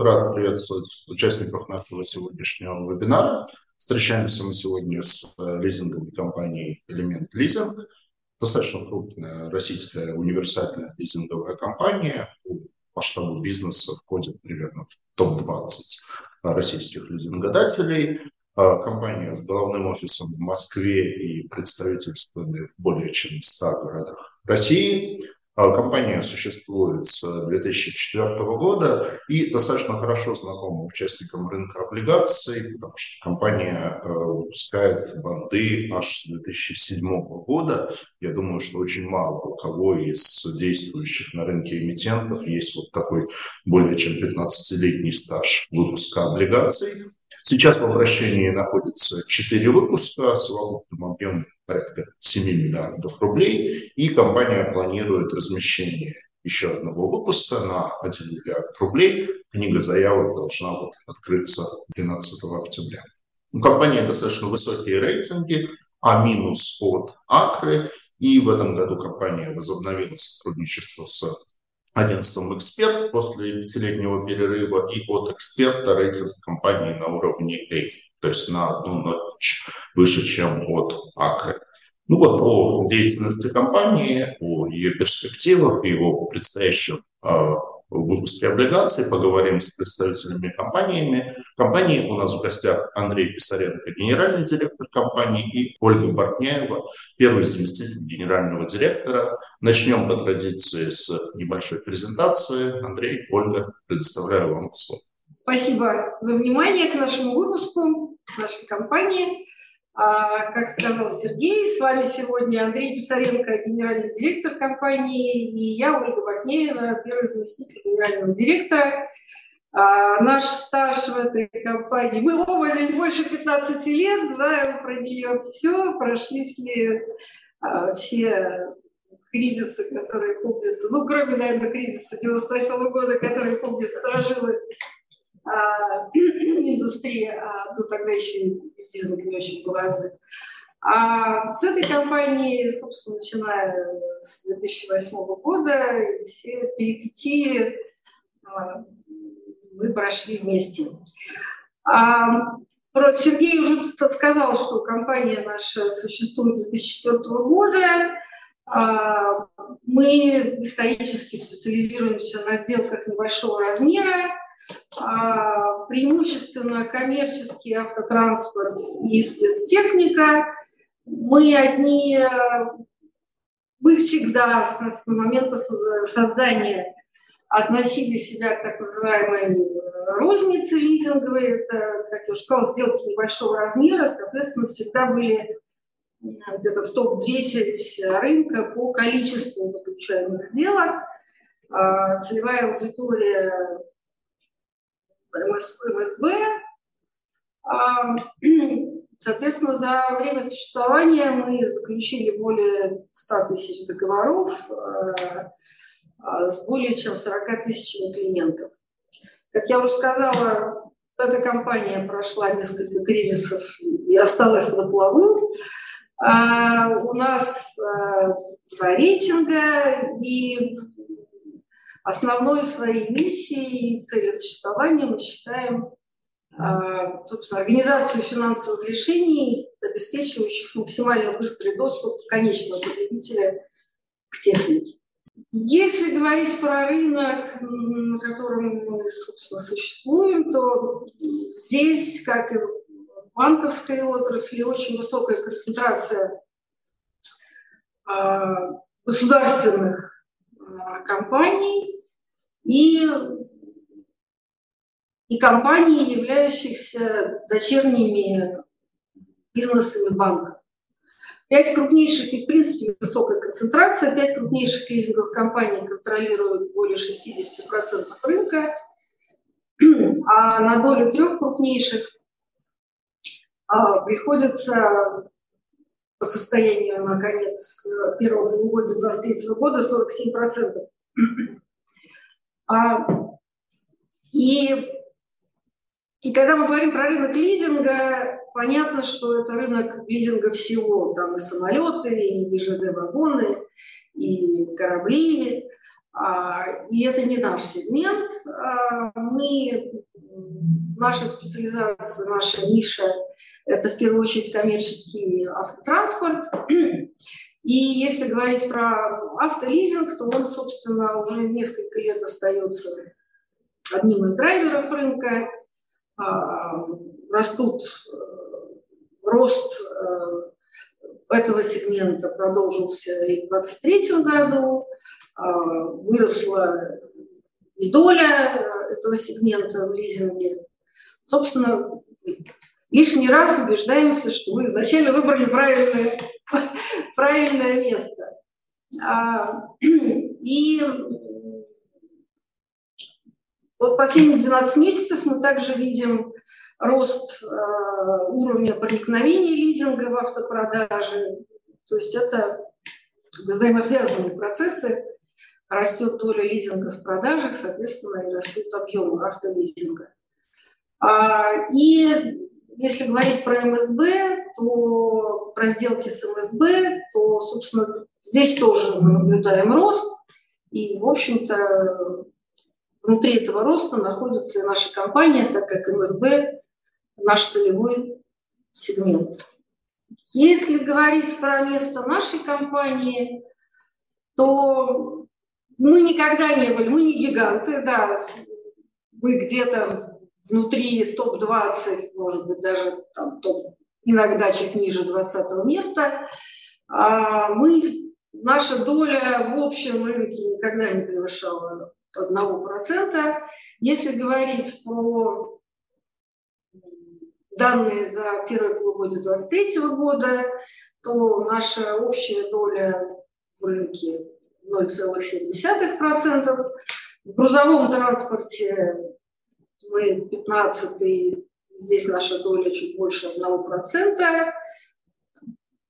Рад приветствовать участников нашего сегодняшнего вебинара. Встречаемся мы сегодня с э, лизинговой компанией «Элемент Лизинг». Достаточно крупная российская универсальная лизинговая компания. По масштабу бизнеса входит примерно в топ-20 российских лизингодателей. А, компания с головным офисом в Москве и представительствами в более чем 100 городах России – компания существует с 2004 года и достаточно хорошо знакома участникам рынка облигаций, потому что компания э, выпускает банды аж с 2007 года. Я думаю, что очень мало у кого из действующих на рынке эмитентов есть вот такой более чем 15-летний стаж выпуска облигаций. Сейчас в обращении находится 4 выпуска с валютным объемом порядка 7 миллиардов рублей, и компания планирует размещение еще одного выпуска на 1 миллиард рублей. Книга заявок должна вот открыться 12 октября. У компании достаточно высокие рейтинги, а минус от Акры, и в этом году компания возобновила сотрудничество с агентством «Эксперт» после пятилетнего перерыва, и от «Эксперта» рейтинг компании на уровне A, то есть на одну ночь выше, чем от «Акры». Ну вот о деятельности компании, о ее перспективах и о предстоящем э, выпуске облигаций поговорим с представителями компаниями. Компании у нас в гостях Андрей Писаренко, генеральный директор компании, и Ольга Бортняева, первый заместитель генерального директора. Начнем по традиции с небольшой презентации. Андрей, Ольга, предоставляю вам слово. Спасибо за внимание к нашему выпуску нашей компании. А, как сказал Сергей, с вами сегодня Андрей Писаренко, генеральный директор компании, и я, Ольга Бортнеева, первый заместитель генерального директора. А, наш стаж в этой компании, мы оба здесь больше 15 лет, знаем про нее все, прошли все, а, все кризисы, которые помнятся, ну, кроме, наверное, кризиса 98 -го года, который помнят сторожилы индустрии, ну, тогда еще бизнес не очень развит. А с этой компанией, собственно, начиная с 2008 года, все перипетии а, мы прошли вместе. А, Сергей уже сказал, что компания наша существует с 2004 года. А, мы исторически специализируемся на сделках небольшого размера, преимущественно коммерческий автотранспорт и спецтехника. Мы одни, мы всегда с, момента создания относили себя к так называемой рознице лизинговой, это, как я уже сказала, сделки небольшого размера, соответственно, всегда были где-то в топ-10 рынка по количеству заключаемых сделок. А, целевая аудитория МСБ. А, соответственно, за время существования мы заключили более 100 тысяч договоров а, с более чем 40 тысячами клиентов. Как я уже сказала, эта компания прошла несколько кризисов и осталась на плаву. А, у нас а, два рейтинга, и основной своей миссией и целью существования мы считаем а, собственно, организацию финансовых решений, обеспечивающих максимально быстрый доступ конечного потребителя к технике. Если говорить про рынок, на котором мы, собственно, существуем, то здесь, как и банковской отрасли очень высокая концентрация а, государственных а, компаний и, и компаний, являющихся дочерними бизнесами банка. Пять крупнейших, и в принципе высокая концентрация, пять крупнейших лизинговых компаний контролируют более 60% рынка, а на долю трех крупнейших а, приходится по состоянию на конец первого полугодия 2023 года 47%. А, и, и когда мы говорим про рынок лизинга, понятно, что это рынок лизинга всего. Там и самолеты, и ДЖД-вагоны, и корабли. И это не наш сегмент. Мы, наша специализация, наша ниша – это в первую очередь коммерческий автотранспорт. И если говорить про автолизинг, то он, собственно, уже несколько лет остается одним из драйверов рынка. Растут, э, рост э, этого сегмента продолжился и в 2023 году. Выросла и доля э, этого сегмента в лизинге. Собственно, лишний раз убеждаемся, что мы изначально выбрали правильное, правильное место. А, и вот последние 12 месяцев мы также видим рост э, уровня проникновения лизинга в автопродажи. То есть это взаимосвязанные процессы. Растет доля лизинга в продажах, соответственно, и растут объемы автолизинга. А, и если говорить про МСБ, то про сделки с МСБ, то, собственно, здесь тоже мы наблюдаем рост. И, в общем-то, внутри этого роста находится наша компания, так как МСБ – наш целевой сегмент. Если говорить про место нашей компании, то мы никогда не были, мы не гиганты, да, мы где-то внутри топ-20, может быть, даже там топ, иногда чуть ниже 20 места. А мы, наша доля в общем рынке никогда не превышала 1%. Если говорить про данные за первое полугодие 2023 года, то наша общая доля в рынке 0,7%. В грузовом транспорте мы 15 здесь наша доля чуть больше 1%.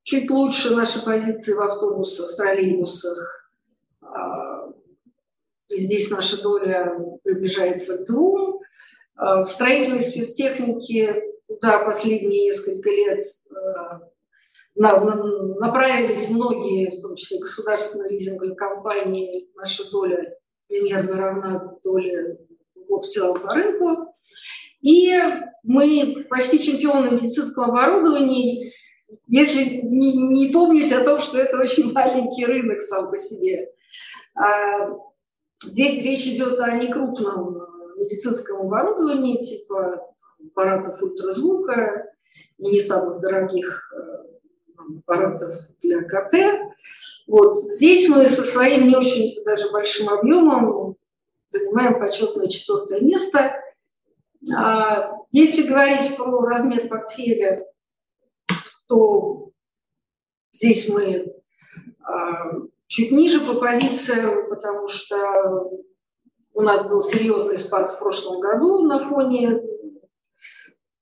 Чуть лучше наши позиции в автобусах, в троллейбусах. А, и здесь наша доля приближается к двум. А, в строительной спецтехнике, куда последние несколько лет а, направились многие, в том числе государственные лизинговые компании, наша доля примерно равна доле в целом по рынку. И мы почти чемпионы медицинского оборудования, если не, не помнить о том, что это очень маленький рынок сам по себе. А, здесь речь идет о некрупном медицинском оборудовании, типа аппаратов ультразвука и не самых дорогих э, аппаратов для КТ. Вот. Здесь мы со своим не очень даже большим объемом занимаем почетное четвертое место. А, если говорить про размер портфеля, то здесь мы а, чуть ниже по позициям, потому что у нас был серьезный спад в прошлом году на фоне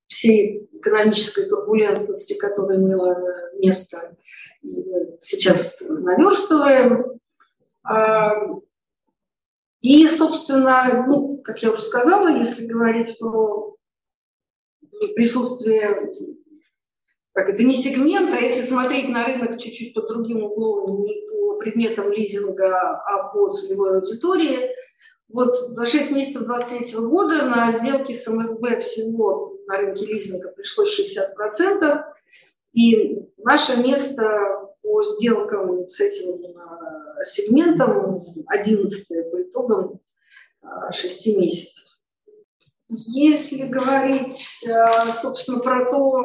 всей экономической турбулентности, которая имела место. И сейчас наверстываем. А, и, собственно, ну, как я уже сказала, если говорить про присутствие, как это не сегмент, а если смотреть на рынок чуть-чуть под другим углом, не по предметам лизинга, а по целевой аудитории, вот за 6 месяцев 2023 года на сделки с МСБ всего на рынке лизинга пришлось 60%, и наше место по сделкам с этим а, сегментом 11 по итогам 6 а, месяцев. Если говорить, а, собственно, про то,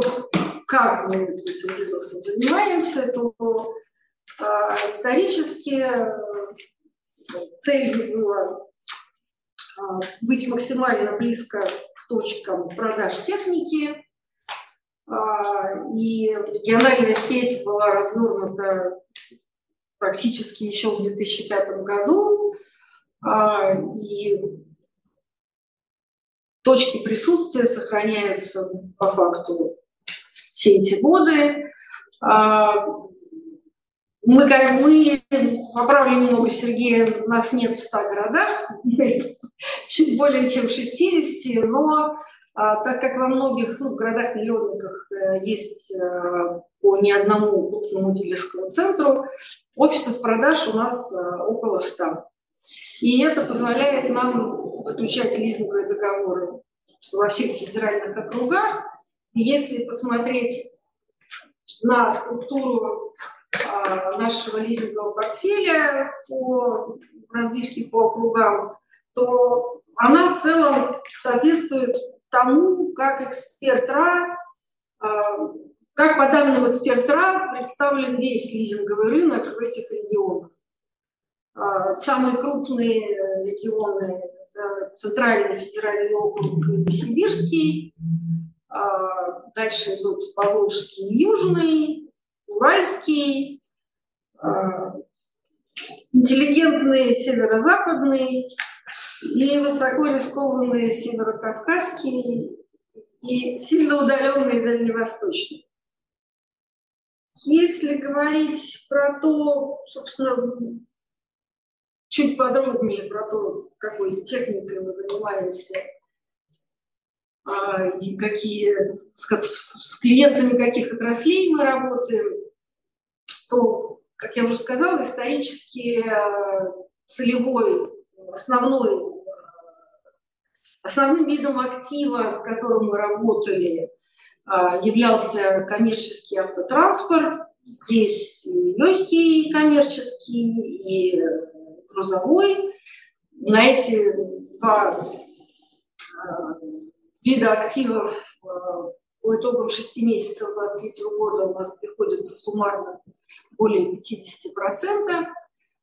как мы этим бизнесом занимаемся, то исторически цель была быть максимально близко к точкам продаж техники, а, и региональная сеть была развернута практически еще в 2005 году. А, и точки присутствия сохраняются по факту все эти годы. А, мы, мы поправлю немного Сергея, нас нет в 100 городах, чуть более чем в 60, но так как во многих ну, городах-миллионниках э, есть э, по ни одному крупному дилерскому центру, офисов продаж у нас э, около 100. И это позволяет нам заключать лизинговые договоры во всех федеральных округах. Если посмотреть на структуру а, нашего лизингового портфеля по разбивке по округам, то она в целом соответствует тому, как эксперт РА, а, как по данным эксперт РА представлен весь лизинговый рынок в этих регионах. А, самые крупные регионы – это Центральный федеральный округ Новосибирский, а, дальше идут Поволжский и Южный, Уральский, интеллигентный северо-западный и высоко рискованные северокавказские и сильно удаленные дальневосточные. Если говорить про то, собственно, чуть подробнее про то, какой техникой мы занимаемся, а, и какие, с клиентами каких отраслей мы работаем, то, как я уже сказала, исторически а, целевой, основной Основным видом актива, с которым мы работали, а, являлся коммерческий автотранспорт. Здесь и легкий коммерческий, и грузовой. На эти два а, вида активов по итогам шести месяцев 2023 года у нас приходится суммарно более 50%.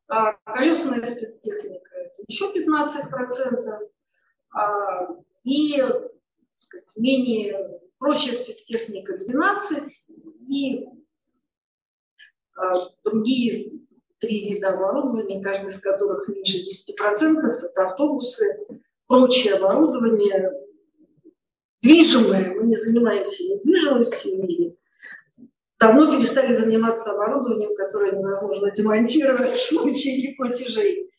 А колесная спецтехника – еще 15%. А, и сказать, менее прочая спецтехника 12 и а, другие три вида оборудования, каждый из которых меньше 10%, это автобусы, прочее оборудование, движимое, мы не занимаемся недвижимостью и давно перестали заниматься оборудованием, которое невозможно демонтировать в случае платежей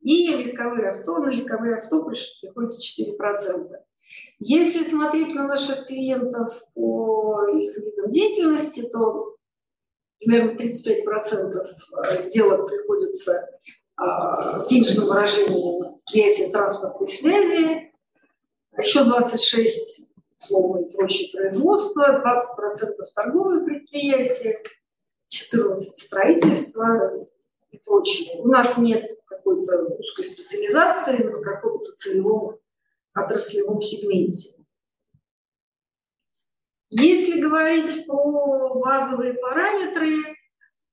и легковые авто, на легковые авто приходится 4%. Если смотреть на наших клиентов по их видам деятельности, то примерно 35% сделок приходится а, в денежном выражении предприятия транспорта и связи, еще 26 словно и прочее производство, 20% торговые предприятия, 14 строительство и прочее. У нас нет какой-то узкой специализации на каком-то целевом отраслевом сегменте. Если говорить про базовые параметры,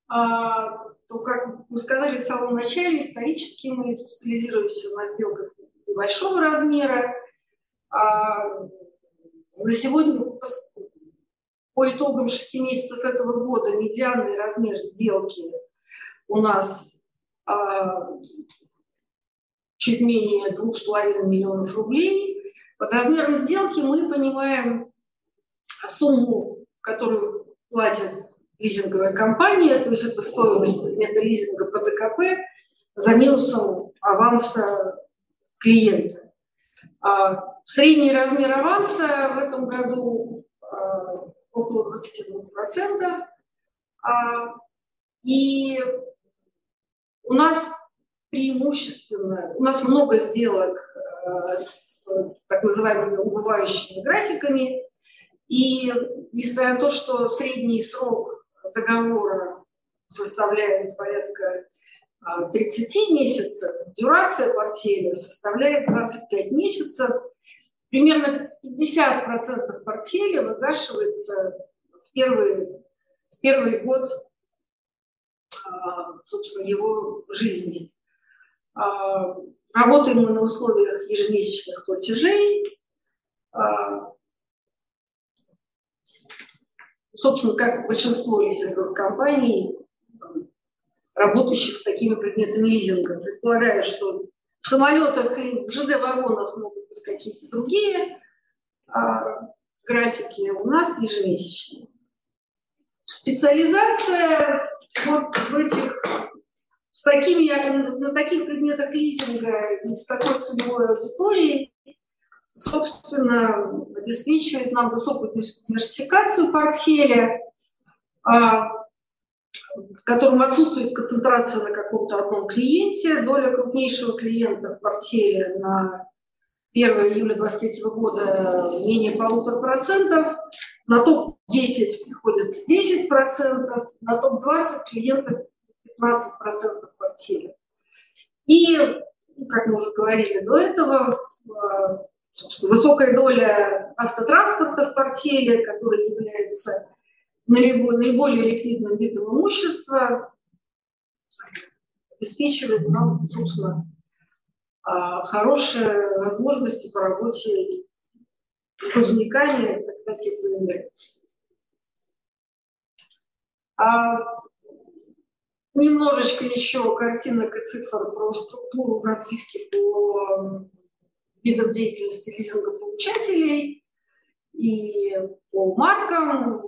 а, то, как мы сказали в самом начале, исторически мы специализируемся на сделках небольшого размера. На сегодня по итогам шести месяцев этого года медианный размер сделки у нас а, чуть менее 2,5 миллионов рублей. Под размером сделки мы понимаем сумму, которую платит лизинговая компания, то есть это стоимость предмета лизинга по ДКП за минусом аванса клиента. А средний размер аванса в этом году а, около 22%. А, и у нас преимущественно, у нас много сделок э, с так называемыми убывающими графиками, и несмотря на то, что средний срок договора составляет порядка 30 э, месяцев, дюрация портфеля составляет 25 месяцев, примерно 50% портфеля выбрасывается в первый, в первый год а, собственно, его жизни. А, работаем мы на условиях ежемесячных платежей. А, собственно, как большинство лизинговых компаний, работающих с такими предметами лизинга. Предполагаю, что в самолетах и в ЖД-вагонах могут какие-то другие графики, у нас ежемесячные. Специализация вот в этих, с такими, на таких предметах лизинга и с такой ценовой аудиторией, собственно, обеспечивает нам высокую диверсификацию портфеля, а, котором отсутствует концентрация на каком-то одном клиенте. Доля крупнейшего клиента в портфеле на 1 июля 2023 года менее полутора процентов. На топ-10 приходится 10 процентов, на топ-20 клиентов 15 процентов портфеля. И, как мы уже говорили до этого, высокая доля автотранспорта в портфеле, который является наиболее ликвидным видом имущества, обеспечивает нам, собственно, хорошие возможности по работе с должниками, когда те появляются. А немножечко еще картинок и цифр про структуру разбивки по видам деятельности лизингополучателей и по маркам.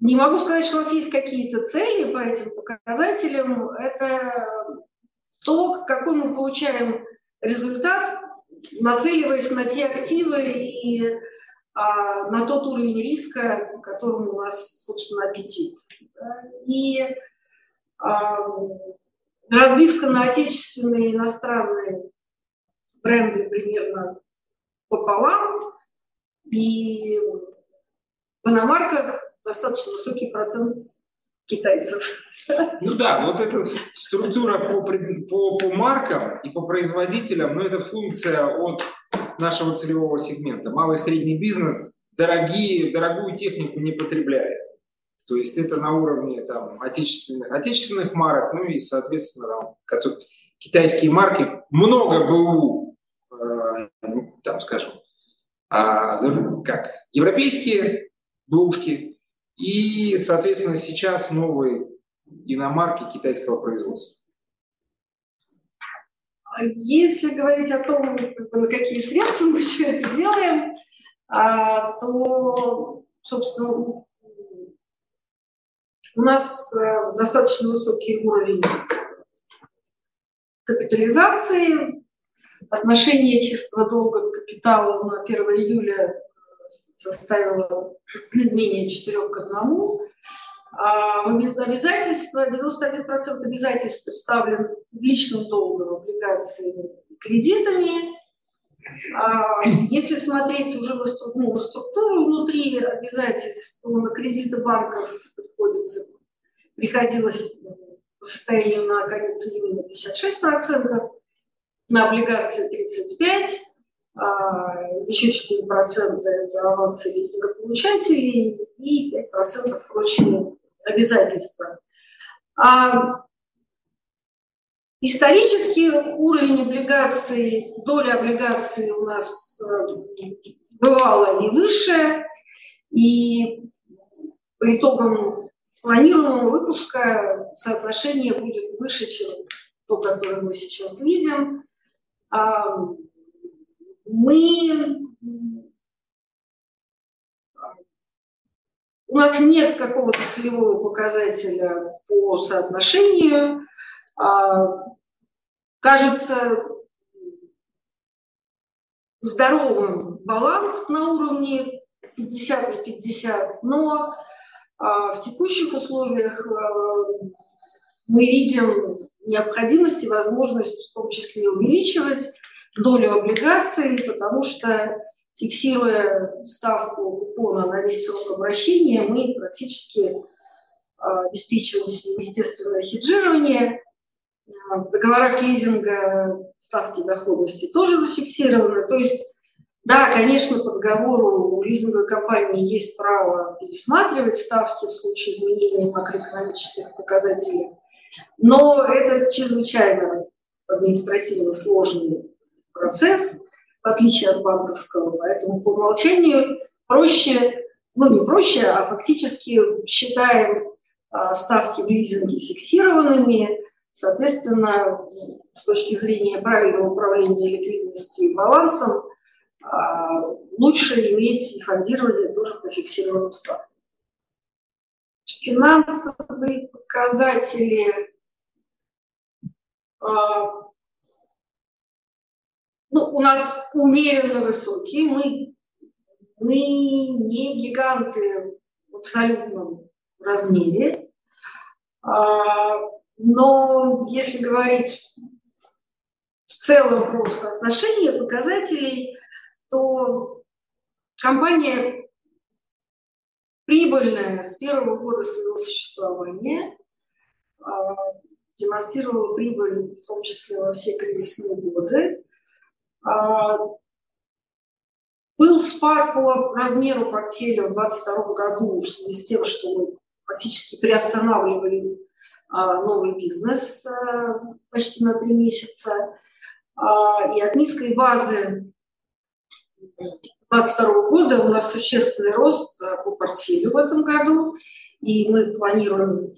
Не могу сказать, что у нас есть какие-то цели по этим показателям. Это то, какой мы получаем результат, нацеливаясь на те активы и а, на тот уровень риска, которому у нас, собственно, аппетит. И а, разбивка на отечественные и иностранные бренды примерно пополам, и в иномарках достаточно высокий процент китайцев. Ну да, вот эта структура по, по, по маркам и по производителям, ну это функция от нашего целевого сегмента. Малый и средний бизнес дорогие, дорогую технику не потребляет. То есть это на уровне там, отечественных, отечественных марок, ну и, соответственно, там, китайские марки, много БУ, э, там, скажем, а, как европейские бэушки, и, соответственно, сейчас новые иномарки китайского производства. А если говорить о том, на какие средства мы все это делаем, а, то, собственно, у нас э, достаточно высокий уровень капитализации, отношение чистого долга к капиталу на 1 июля составило менее 4 к 1. А, обязательства, 91% обязательств представлен публичным долгом, облигациями кредитами. А, если смотреть уже на, ну, структуру внутри обязательств, то на кредиты банков приходится, приходилось по состоянию на конец июня 56%, на облигации 35%, а, еще 4% это авансы лизингополучателей и 5% прочие обязательства. А исторический уровень облигаций, доля облигаций у нас э, бывала и выше, и по итогам планируемого выпуска соотношение будет выше, чем то, которое мы сейчас видим. А мы У нас нет какого-то целевого показателя по соотношению. А, кажется здоровым баланс на уровне 50 на 50, но а, в текущих условиях а, мы видим необходимость и возможность в том числе увеличивать долю облигаций, потому что фиксируя ставку купона на весь срок обращения, мы практически а, обеспечиваем себе естественное хеджирование. В договорах лизинга ставки доходности тоже зафиксированы. То есть, да, конечно, по договору у лизинговой компании есть право пересматривать ставки в случае изменения макроэкономических показателей, но это чрезвычайно административно сложный процесс – в отличие от банковского. Поэтому по умолчанию проще, ну не проще, а фактически считаем а, ставки в лизинге фиксированными. Соответственно, с точки зрения правильного управления ликвидностью и балансом, а, лучше иметь фондирование тоже по фиксированным ставкам. Финансовые показатели а, ну, у нас умеренно высокие, мы, мы не гиганты в абсолютном размере. А, но если говорить в целом про соотношение показателей, то компания прибыльная с первого года своего существования, а, демонстрировала прибыль, в том числе во все кризисные годы. А, был спад по размеру портфеля в 2022 году в связи с тем, что мы фактически приостанавливали а, новый бизнес почти на три месяца. И от низкой базы 2022 года у нас существенный рост по портфелю в этом году, и мы планируем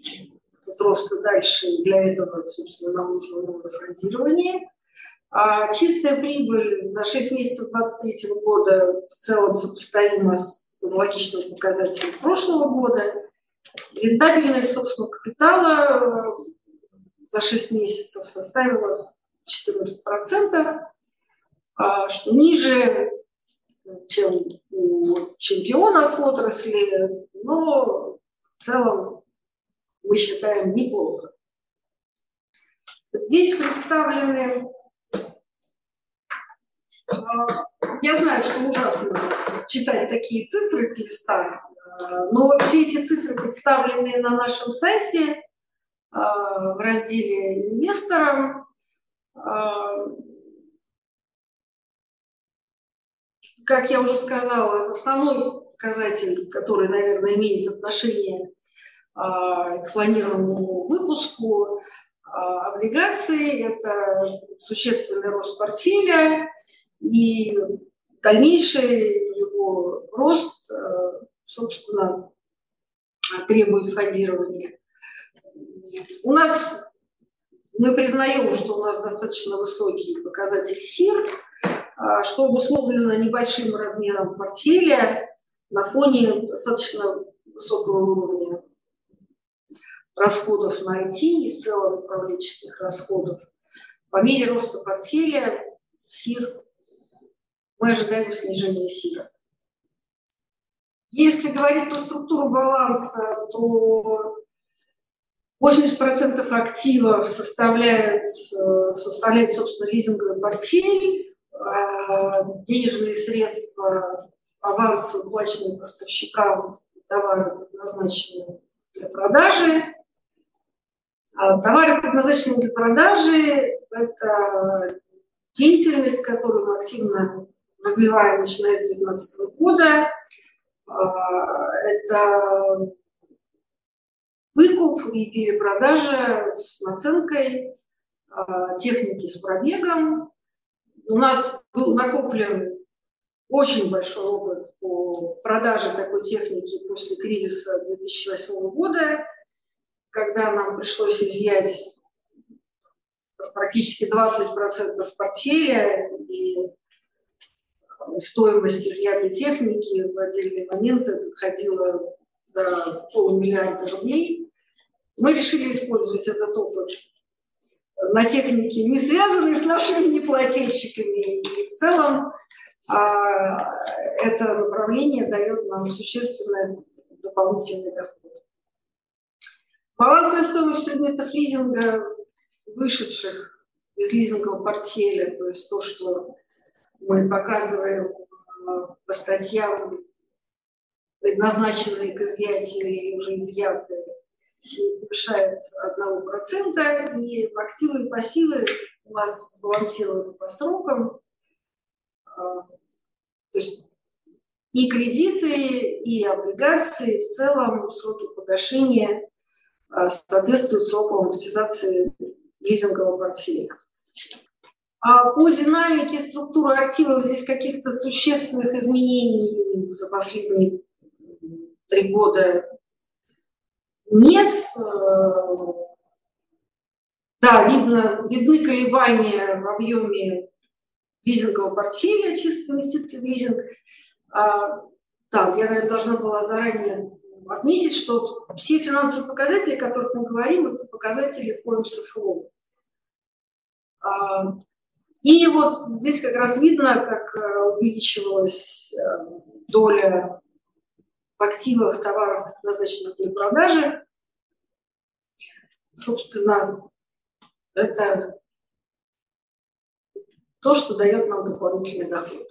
этот рост и дальше. Для этого, собственно, нам нужно новое фондирование. А чистая прибыль за 6 месяцев 2023 года в целом сопоставима с аналогичным показателем прошлого года. Рентабельность собственного капитала за 6 месяцев составила 14%, а, что ниже, чем у чемпионов отрасли, но в целом мы считаем неплохо. Здесь представлены, я знаю, что ужасно читать такие цифры с листа, но все эти цифры представлены на нашем сайте а, в разделе «Инвесторам». Как я уже сказала, основной показатель, который, наверное, имеет отношение а, к планированному выпуску а, облигаций. Это существенный рост портфеля и дальнейший его рост, а, собственно, требует фондирования. У нас мы признаем, что у нас достаточно высокий показатель СИР, что обусловлено небольшим размером портфеля на фоне достаточно высокого уровня расходов на IT и в целом управленческих расходов. По мере роста портфеля СИР мы ожидаем снижения СИРа. Если говорить про структуру баланса, то 80% активов составляет, составляет, собственно, лизинговый портфель, а денежные средства, авансы, уплаченные поставщикам товаров, предназначенные для продажи, а товары, предназначенные для продажи, это деятельность, которую мы активно развиваем, начиная с 2019 года. А, это выкуп и перепродажа с наценкой а, техники с пробегом. У нас был накоплен очень большой опыт по продаже такой техники после кризиса 2008 года когда нам пришлось изъять практически 20% портфеля и стоимость изъятой техники в отдельные моменты доходила до полумиллиарда рублей. Мы решили использовать этот опыт на технике, не связанной с нашими неплательщиками. И в целом а, это направление дает нам существенный дополнительный доход. Балансовая стоимость предметов лизинга, вышедших из лизингового портфеля, то есть то, что мы показываем э, по статьям, предназначенные к изъятию или уже изъяты, не превышает 1%, и активы и пассивы у нас сбалансированы по срокам. Э, то есть и кредиты, и облигации в целом сроки погашения Э, соответствует срокам амортизации лизингового портфеля. А по динамике структуры активов здесь каких-то существенных изменений за последние три года нет. Э, да, видно, видны колебания в объеме лизингового портфеля, чисто инвестиции в лизинг. А, так, я, наверное, должна была заранее отметить, что все финансовые показатели, о которых мы говорим, это показатели по МСФО. И вот здесь как раз видно, как э, увеличивалась э, доля в активах, товарах, предназначенных для продажи. Собственно, это то, что дает нам дополнительный доход.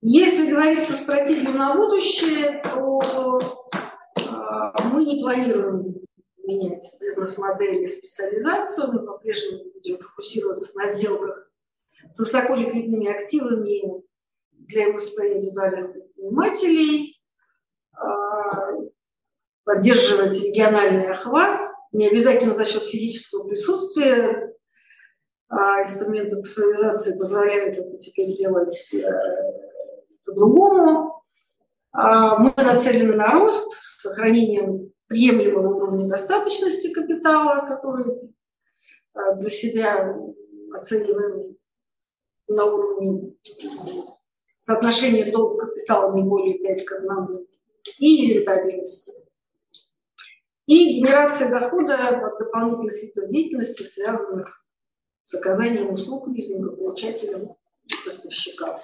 Если говорить про стратегию на будущее, то э, мы не планируем менять бизнес-модель и специализацию. Мы по-прежнему будем фокусироваться на сделках с высоколиквидными активами для МСП индивидуальных предпринимателей, а, поддерживать региональный охват, не обязательно за счет физического присутствия. А инструменты цифровизации позволяют это теперь делать э, по-другому. А мы нацелены на рост с сохранением приемлемого уровня достаточности капитала, который для себя оцениваем на уровне соотношения долга капитала не более 5 к 1 и рентабельности. И генерация дохода от дополнительных видов деятельности, связанных с оказанием услуг лизинга получателям поставщикам.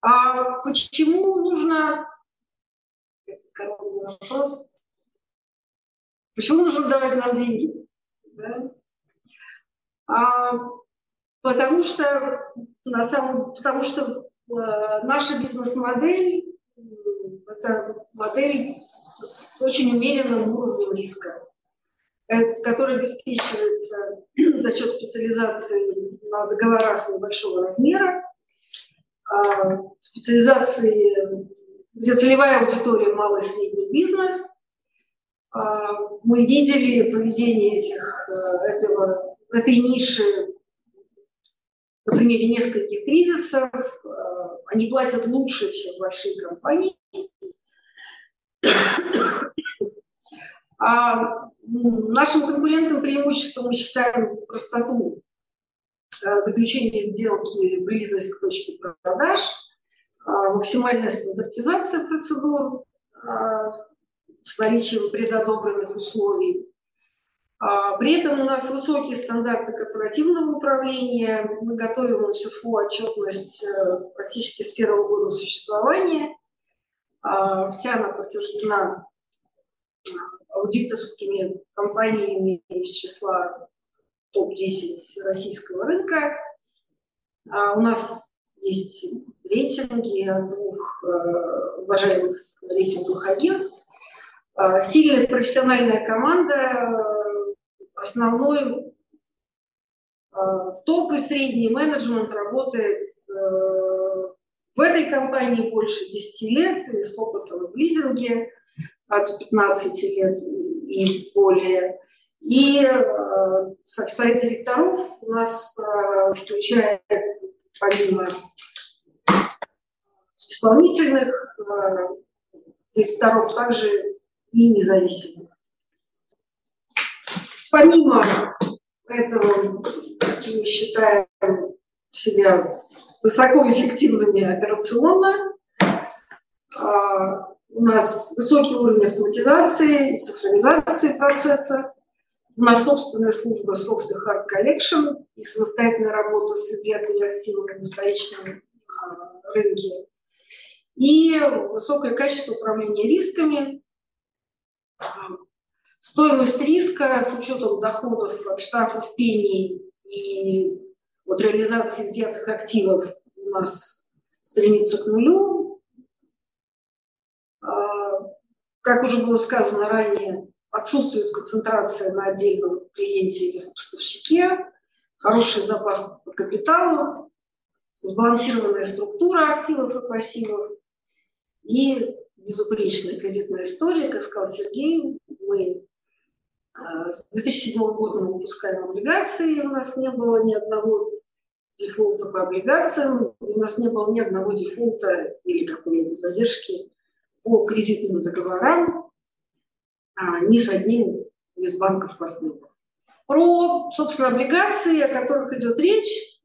А почему нужно... Это коронный вопрос. Почему нужно давать нам деньги? Да? А, потому что на самом, потому что э, наша бизнес-модель это модель с очень умеренным уровнем риска, э, который обеспечивается за счет специализации на договорах небольшого размера, а, специализации, где целевая аудитория малый и средний бизнес. А, мы видели поведение этих, э, этого, этой ниши на примере нескольких кризисов. А, они платят лучше, чем большие компании. А нашим конкурентным преимуществом мы считаем простоту Э, заключение сделки, близость к точке продаж, э, максимальная стандартизация процедур э, с наличием предодобренных условий. А, при этом у нас высокие стандарты корпоративного управления. Мы готовим МСФУ отчетность практически с первого года существования. А, вся она подтверждена аудиторскими компаниями из числа топ-10 российского рынка. А у нас есть рейтинги от двух э, уважаемых рейтинговых агентств. Э, сильная профессиональная команда, основной э, топ и средний менеджмент работает э, в этой компании больше 10 лет и с опытом в лизинге от 15 лет и более. И э, совет директоров у нас э, включает помимо исполнительных э, директоров также и независимых. Помимо этого мы считаем себя высокоэффективными операционно. У нас высокий уровень автоматизации и цифровизации процессов. У нас собственная служба Soft и Hard Collection и самостоятельная работа с изъятыми активами на вторичном а, рынке. И высокое качество управления рисками, стоимость риска с учетом доходов от штрафов, пений и от реализации изъятых активов у нас стремится к нулю. А, как уже было сказано ранее, отсутствует концентрация на отдельном клиенте или поставщике, хороший запас по капиталу, сбалансированная структура активов и пассивов и безупречная кредитная история, как сказал Сергей, мы э, с 2007 года мы выпускаем облигации, у нас не было ни одного дефолта по облигациям, у нас не было ни одного дефолта или какой-нибудь задержки по кредитным договорам, а, ни с одним из банков партнеров. Про, собственно, облигации, о которых идет речь,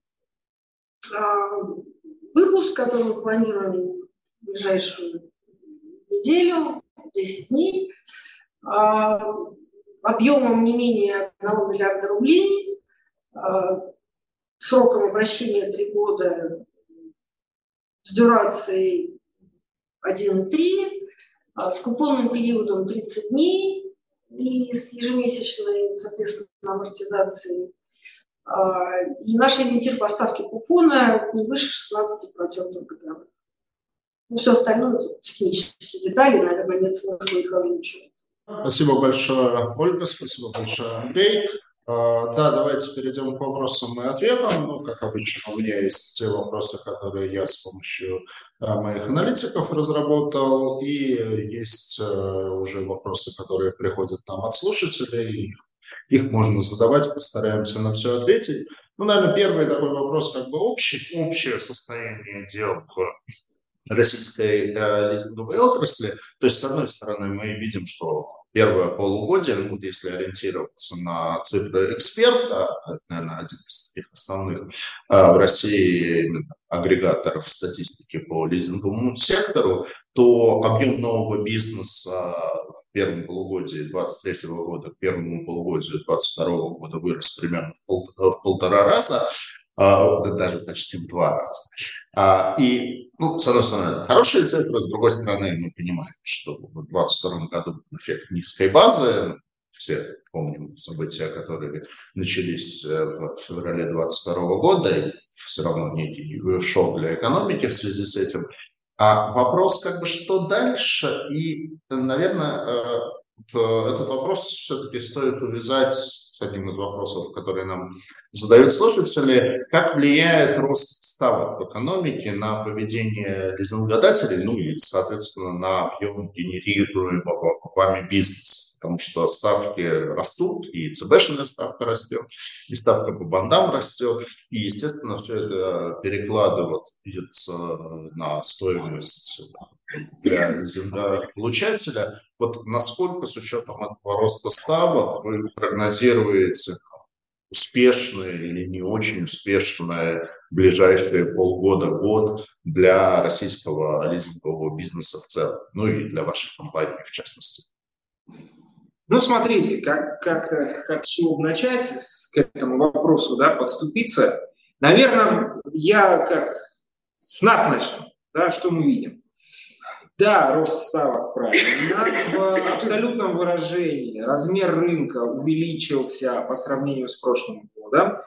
а, выпуск, который мы планируем в ближайшую неделю, 10 дней, а, объемом не менее 1 миллиарда рублей, сроком обращения 3 года, с дюрацией 1,3 с купонным периодом 30 дней и с ежемесячной, соответственно, амортизацией. И наш ориентир поставки купона не выше 16% годовых. Ну, все остальное технические детали, наверное, нет смысла их озвучивать. Спасибо большое, Ольга, спасибо большое, Андрей. А, да, давайте перейдем к вопросам и ответам. Ну, как обычно, у меня есть те вопросы, которые я с помощью а, моих аналитиков разработал, и есть а, уже вопросы, которые приходят нам от слушателей. Их можно задавать, постараемся на все ответить. Ну, наверное, первый такой вопрос, как бы общий, общее состояние дел российской лизинговой отрасли. То есть, с одной стороны, мы видим, что первое полугодие, ну, если ориентироваться на цифры эксперта, это, наверное, один из таких основных а, в России агрегаторов статистики по лизинговому сектору, то объем нового бизнеса в первом полугодии 2023 года к первому полугодию 2022 года вырос примерно в, пол, в полтора раза, а, даже почти в два раза. А, и, ну, с одной стороны, хорошие цифры, с другой стороны, мы понимаем, что в 2022 году эффект низкой базы, все помним события, которые начались э, в феврале 2022 года, и все равно некий шок для экономики в связи с этим. А вопрос, как бы, что дальше? И, наверное, э, этот вопрос все-таки стоит увязать с одним из вопросов, которые нам задают слушатели. Как влияет рост ставок в экономике на поведение лизингодателей, ну и, соответственно, на объем генерируемого вами бизнеса? Потому что ставки растут, и ЦБшная ставка растет, и ставка по бандам растет, и, естественно, все это перекладывается на стоимость для лизингополучателя. Вот насколько с учетом этого роста ставок вы прогнозируете успешное или не очень успешное ближайшие полгода, год для российского лизингового бизнеса в целом, ну и для вашей компании в частности? Ну, смотрите, как, как, как чего начать к этому вопросу, да, подступиться. Наверное, я как с нас начну, да, что мы видим. Да, рост ставок правильно. В абсолютном выражении размер рынка увеличился по сравнению с прошлым годом.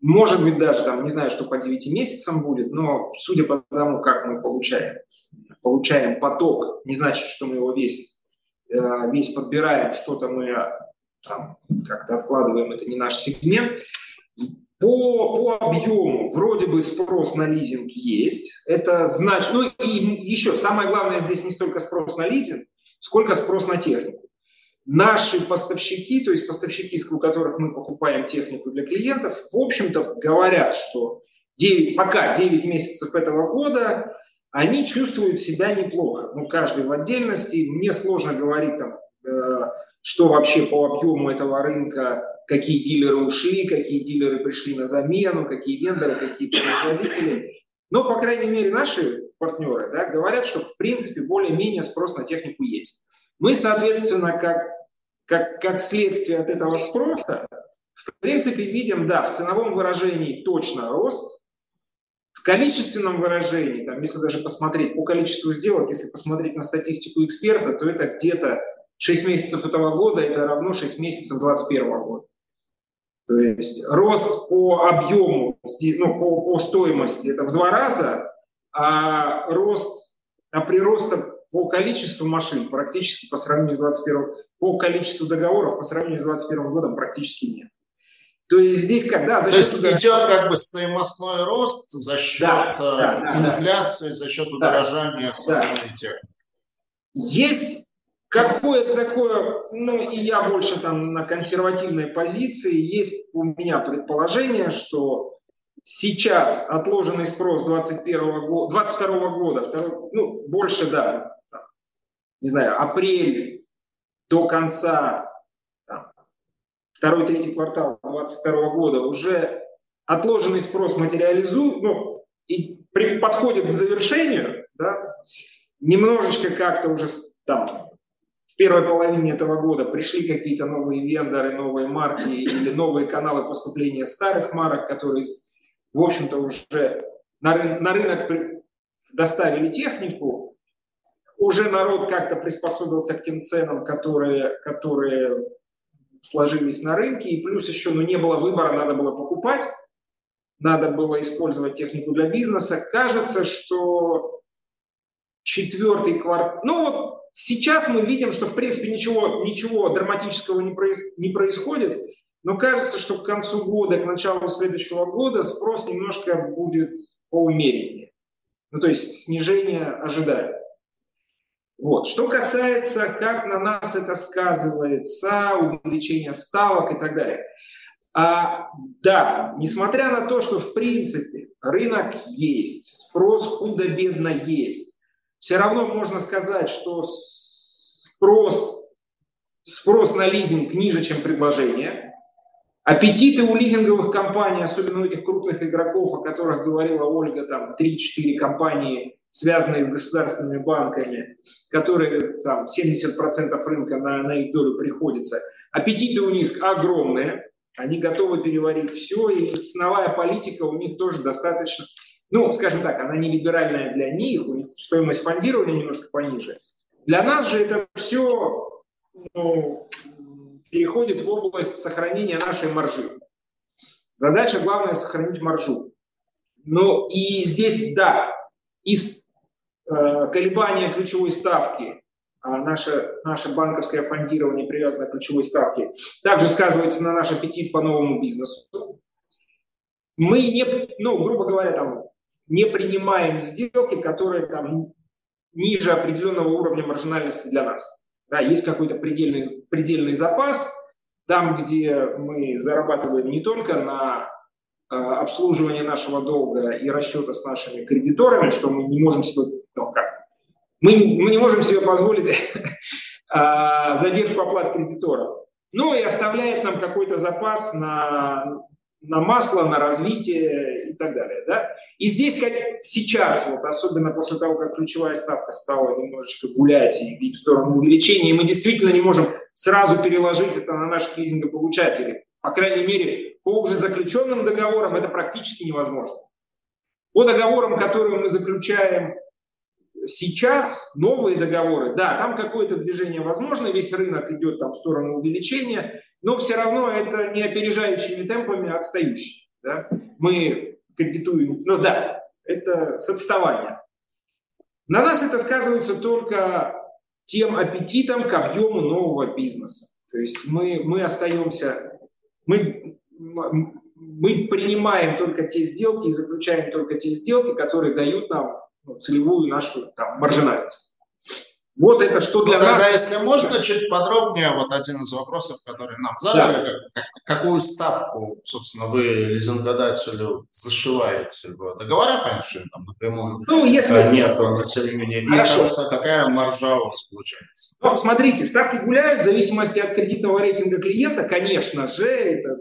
Может быть, даже там, не знаю, что по 9 месяцам будет, но судя по тому, как мы получаем, получаем поток, не значит, что мы его весь, э, весь подбираем, что-то мы там как-то откладываем, это не наш сегмент. По, по объему вроде бы спрос на лизинг есть. Это значит, ну и еще самое главное здесь не столько спрос на лизинг, сколько спрос на технику. Наши поставщики, то есть поставщики, у которых мы покупаем технику для клиентов, в общем-то говорят, что 9, пока 9 месяцев этого года они чувствуют себя неплохо. Ну, каждый в отдельности. Мне сложно говорить там, э, что вообще по объему этого рынка какие дилеры ушли, какие дилеры пришли на замену, какие вендоры, какие производители. Но, по крайней мере, наши партнеры да, говорят, что в принципе более-менее спрос на технику есть. Мы, соответственно, как, как, как следствие от этого спроса, в принципе, видим, да, в ценовом выражении точно рост, в количественном выражении, там, если даже посмотреть по количеству сделок, если посмотреть на статистику эксперта, то это где-то 6 месяцев этого года, это равно 6 месяцев 2021 года. То есть рост по объему, ну, по, по стоимости это в два раза, а рост, а прироста по количеству машин практически по сравнению с 21 по количеству договоров по сравнению с 21 годом практически нет. То есть здесь когда за счет... То есть идет как бы стоимостной рост за счет да, да, да, инфляции, да. за счет удорожания да, да. техники. Есть Какое-то такое, ну и я больше там на консервативной позиции, есть у меня предположение, что сейчас отложенный спрос 21 года, 22 года, второй, ну больше, да, не знаю, апрель до конца, второй, третий квартал 22 года уже отложенный спрос материализует, ну, и при, подходит к завершению, да, немножечко как-то уже там в первой половине этого года пришли какие-то новые вендоры, новые марки или новые каналы поступления старых марок, которые, в общем-то, уже на, рын, на рынок доставили технику. уже народ как-то приспособился к тем ценам, которые, которые сложились на рынке, и плюс еще ну, не было выбора, надо было покупать, надо было использовать технику для бизнеса. Кажется, что четвертый квартал... Ну вот сейчас мы видим, что в принципе ничего, ничего драматического не, проис... не происходит, но кажется, что к концу года, к началу следующего года спрос немножко будет поумереннее. Ну то есть снижение ожидают. Вот. Что касается, как на нас это сказывается, увеличение ставок и так далее. А, да, несмотря на то, что в принципе рынок есть, спрос худо-бедно есть, все равно можно сказать, что спрос, спрос на лизинг ниже, чем предложение. Аппетиты у лизинговых компаний, особенно у этих крупных игроков, о которых говорила Ольга, там 3-4 компании, связанные с государственными банками, которые там 70% рынка на, на их долю приходится. Аппетиты у них огромные, они готовы переварить все, и ценовая политика у них тоже достаточно, ну, скажем так, она не либеральная для них, стоимость фондирования немножко пониже. Для нас же это все ну, переходит в область сохранения нашей маржи. Задача главная сохранить маржу. Ну и здесь, да, из э, колебания ключевой ставки а наше, наше банковское фондирование привязано к ключевой ставке, также сказывается на наш аппетит по новому бизнесу. Мы не, ну, грубо говоря, там, не принимаем сделки, которые там ниже определенного уровня маржинальности для нас. Да, есть какой-то предельный, предельный запас, там, где мы зарабатываем не только на э, обслуживание нашего долга и расчета с нашими кредиторами, что мы не можем себе, ну, как, мы, мы не можем себе позволить а, задержку оплат кредиторов. Ну и оставляет нам какой-то запас на, на масло, на развитие и так далее. Да? И здесь, как сейчас, вот, особенно после того, как ключевая ставка стала немножечко гулять и, и в сторону увеличения, мы действительно не можем сразу переложить это на наших лизингополучателей. По крайней мере, по уже заключенным договорам это практически невозможно. По договорам, которые мы заключаем Сейчас новые договоры, да, там какое-то движение возможно, весь рынок идет там в сторону увеличения, но все равно это не опережающими темпами, а отстающими. Да? Мы кредитуем, ну да, это с отставания. На нас это сказывается только тем аппетитом к объему нового бизнеса. То есть мы, мы остаемся, мы, мы принимаем только те сделки и заключаем только те сделки, которые дают нам целевую нашу там, маржинальность. Вот это что для ну, нас... Тогда, если можно, чуть подробнее, вот один из вопросов, который нам задали, да. как, какую ставку, собственно, вы лизингодателю зашиваете в договора, понятно, что там напрямую ну, если... Э, нет, но тем не менее, и, соответственно, какая маржа у вас получается? Ну, смотрите, ставки гуляют в зависимости от кредитного рейтинга клиента, конечно же, это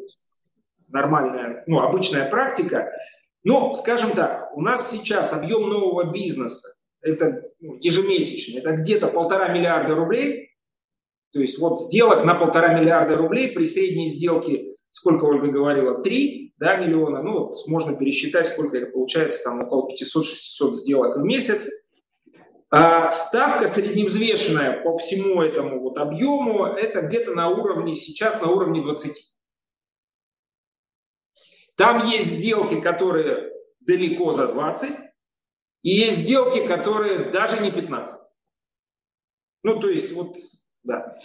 нормальная, ну, обычная практика. Но, скажем так, у нас сейчас объем нового бизнеса, это ну, ежемесячный, это где-то полтора миллиарда рублей. То есть вот сделок на полтора миллиарда рублей при средней сделке, сколько Ольга говорила, 3 да, миллиона. Ну вот можно пересчитать, сколько это получается, там около 500-600 сделок в месяц. А ставка средневзвешенная по всему этому вот объему, это где-то на уровне, сейчас на уровне 20. Там есть сделки, которые далеко за 20, и есть сделки, которые даже не 15. Ну, то есть, вот, да.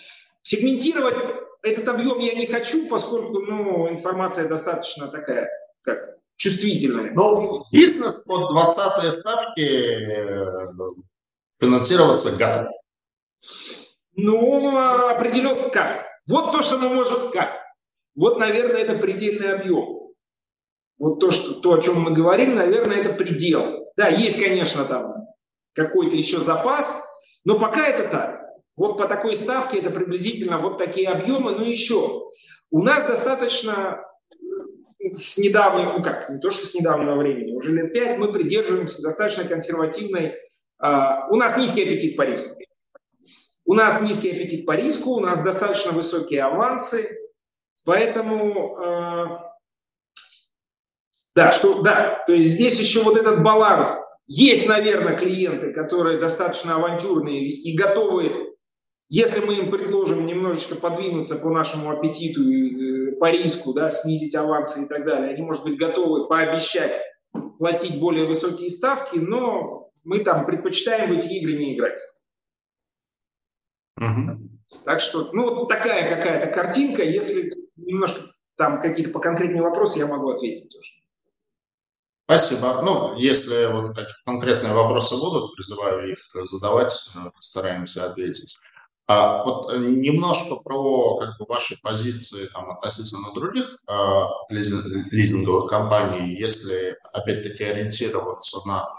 Сегментировать этот объем я не хочу, поскольку, ну, информация достаточно такая, как чувствительная. Ну, бизнес под 20 ставки э, финансироваться готов. Ну, определенно как. Вот то, что мы можем как. Вот, наверное, это предельный объем. Вот то, что, то, о чем мы говорим, наверное, это предел. Да, есть, конечно, там какой-то еще запас, но пока это так. Вот по такой ставке это приблизительно вот такие объемы. Но еще у нас достаточно с недавнего, ну как, не то что с недавнего времени, уже лет пять мы придерживаемся достаточно консервативной, э, у нас низкий аппетит по риску. У нас низкий аппетит по риску, у нас достаточно высокие авансы, поэтому э, да, что, да, то есть здесь еще вот этот баланс Есть, наверное, клиенты, которые достаточно авантюрные и готовы, если мы им предложим немножечко подвинуться по нашему аппетиту, э, по риску, да, снизить авансы и так далее, они, может быть, готовы пообещать платить более высокие ставки, но мы там предпочитаем в эти игры не играть. Угу. Так что, ну, вот такая какая-то картинка. Если немножко там какие-то по конкретные вопросы, я могу ответить тоже. Спасибо. Ну, если вот какие конкретные вопросы будут, призываю их задавать, э, постараемся ответить. А вот немножко про как бы, ваши позиции там, относительно других а, лизинговых компаний, если опять-таки ориентироваться на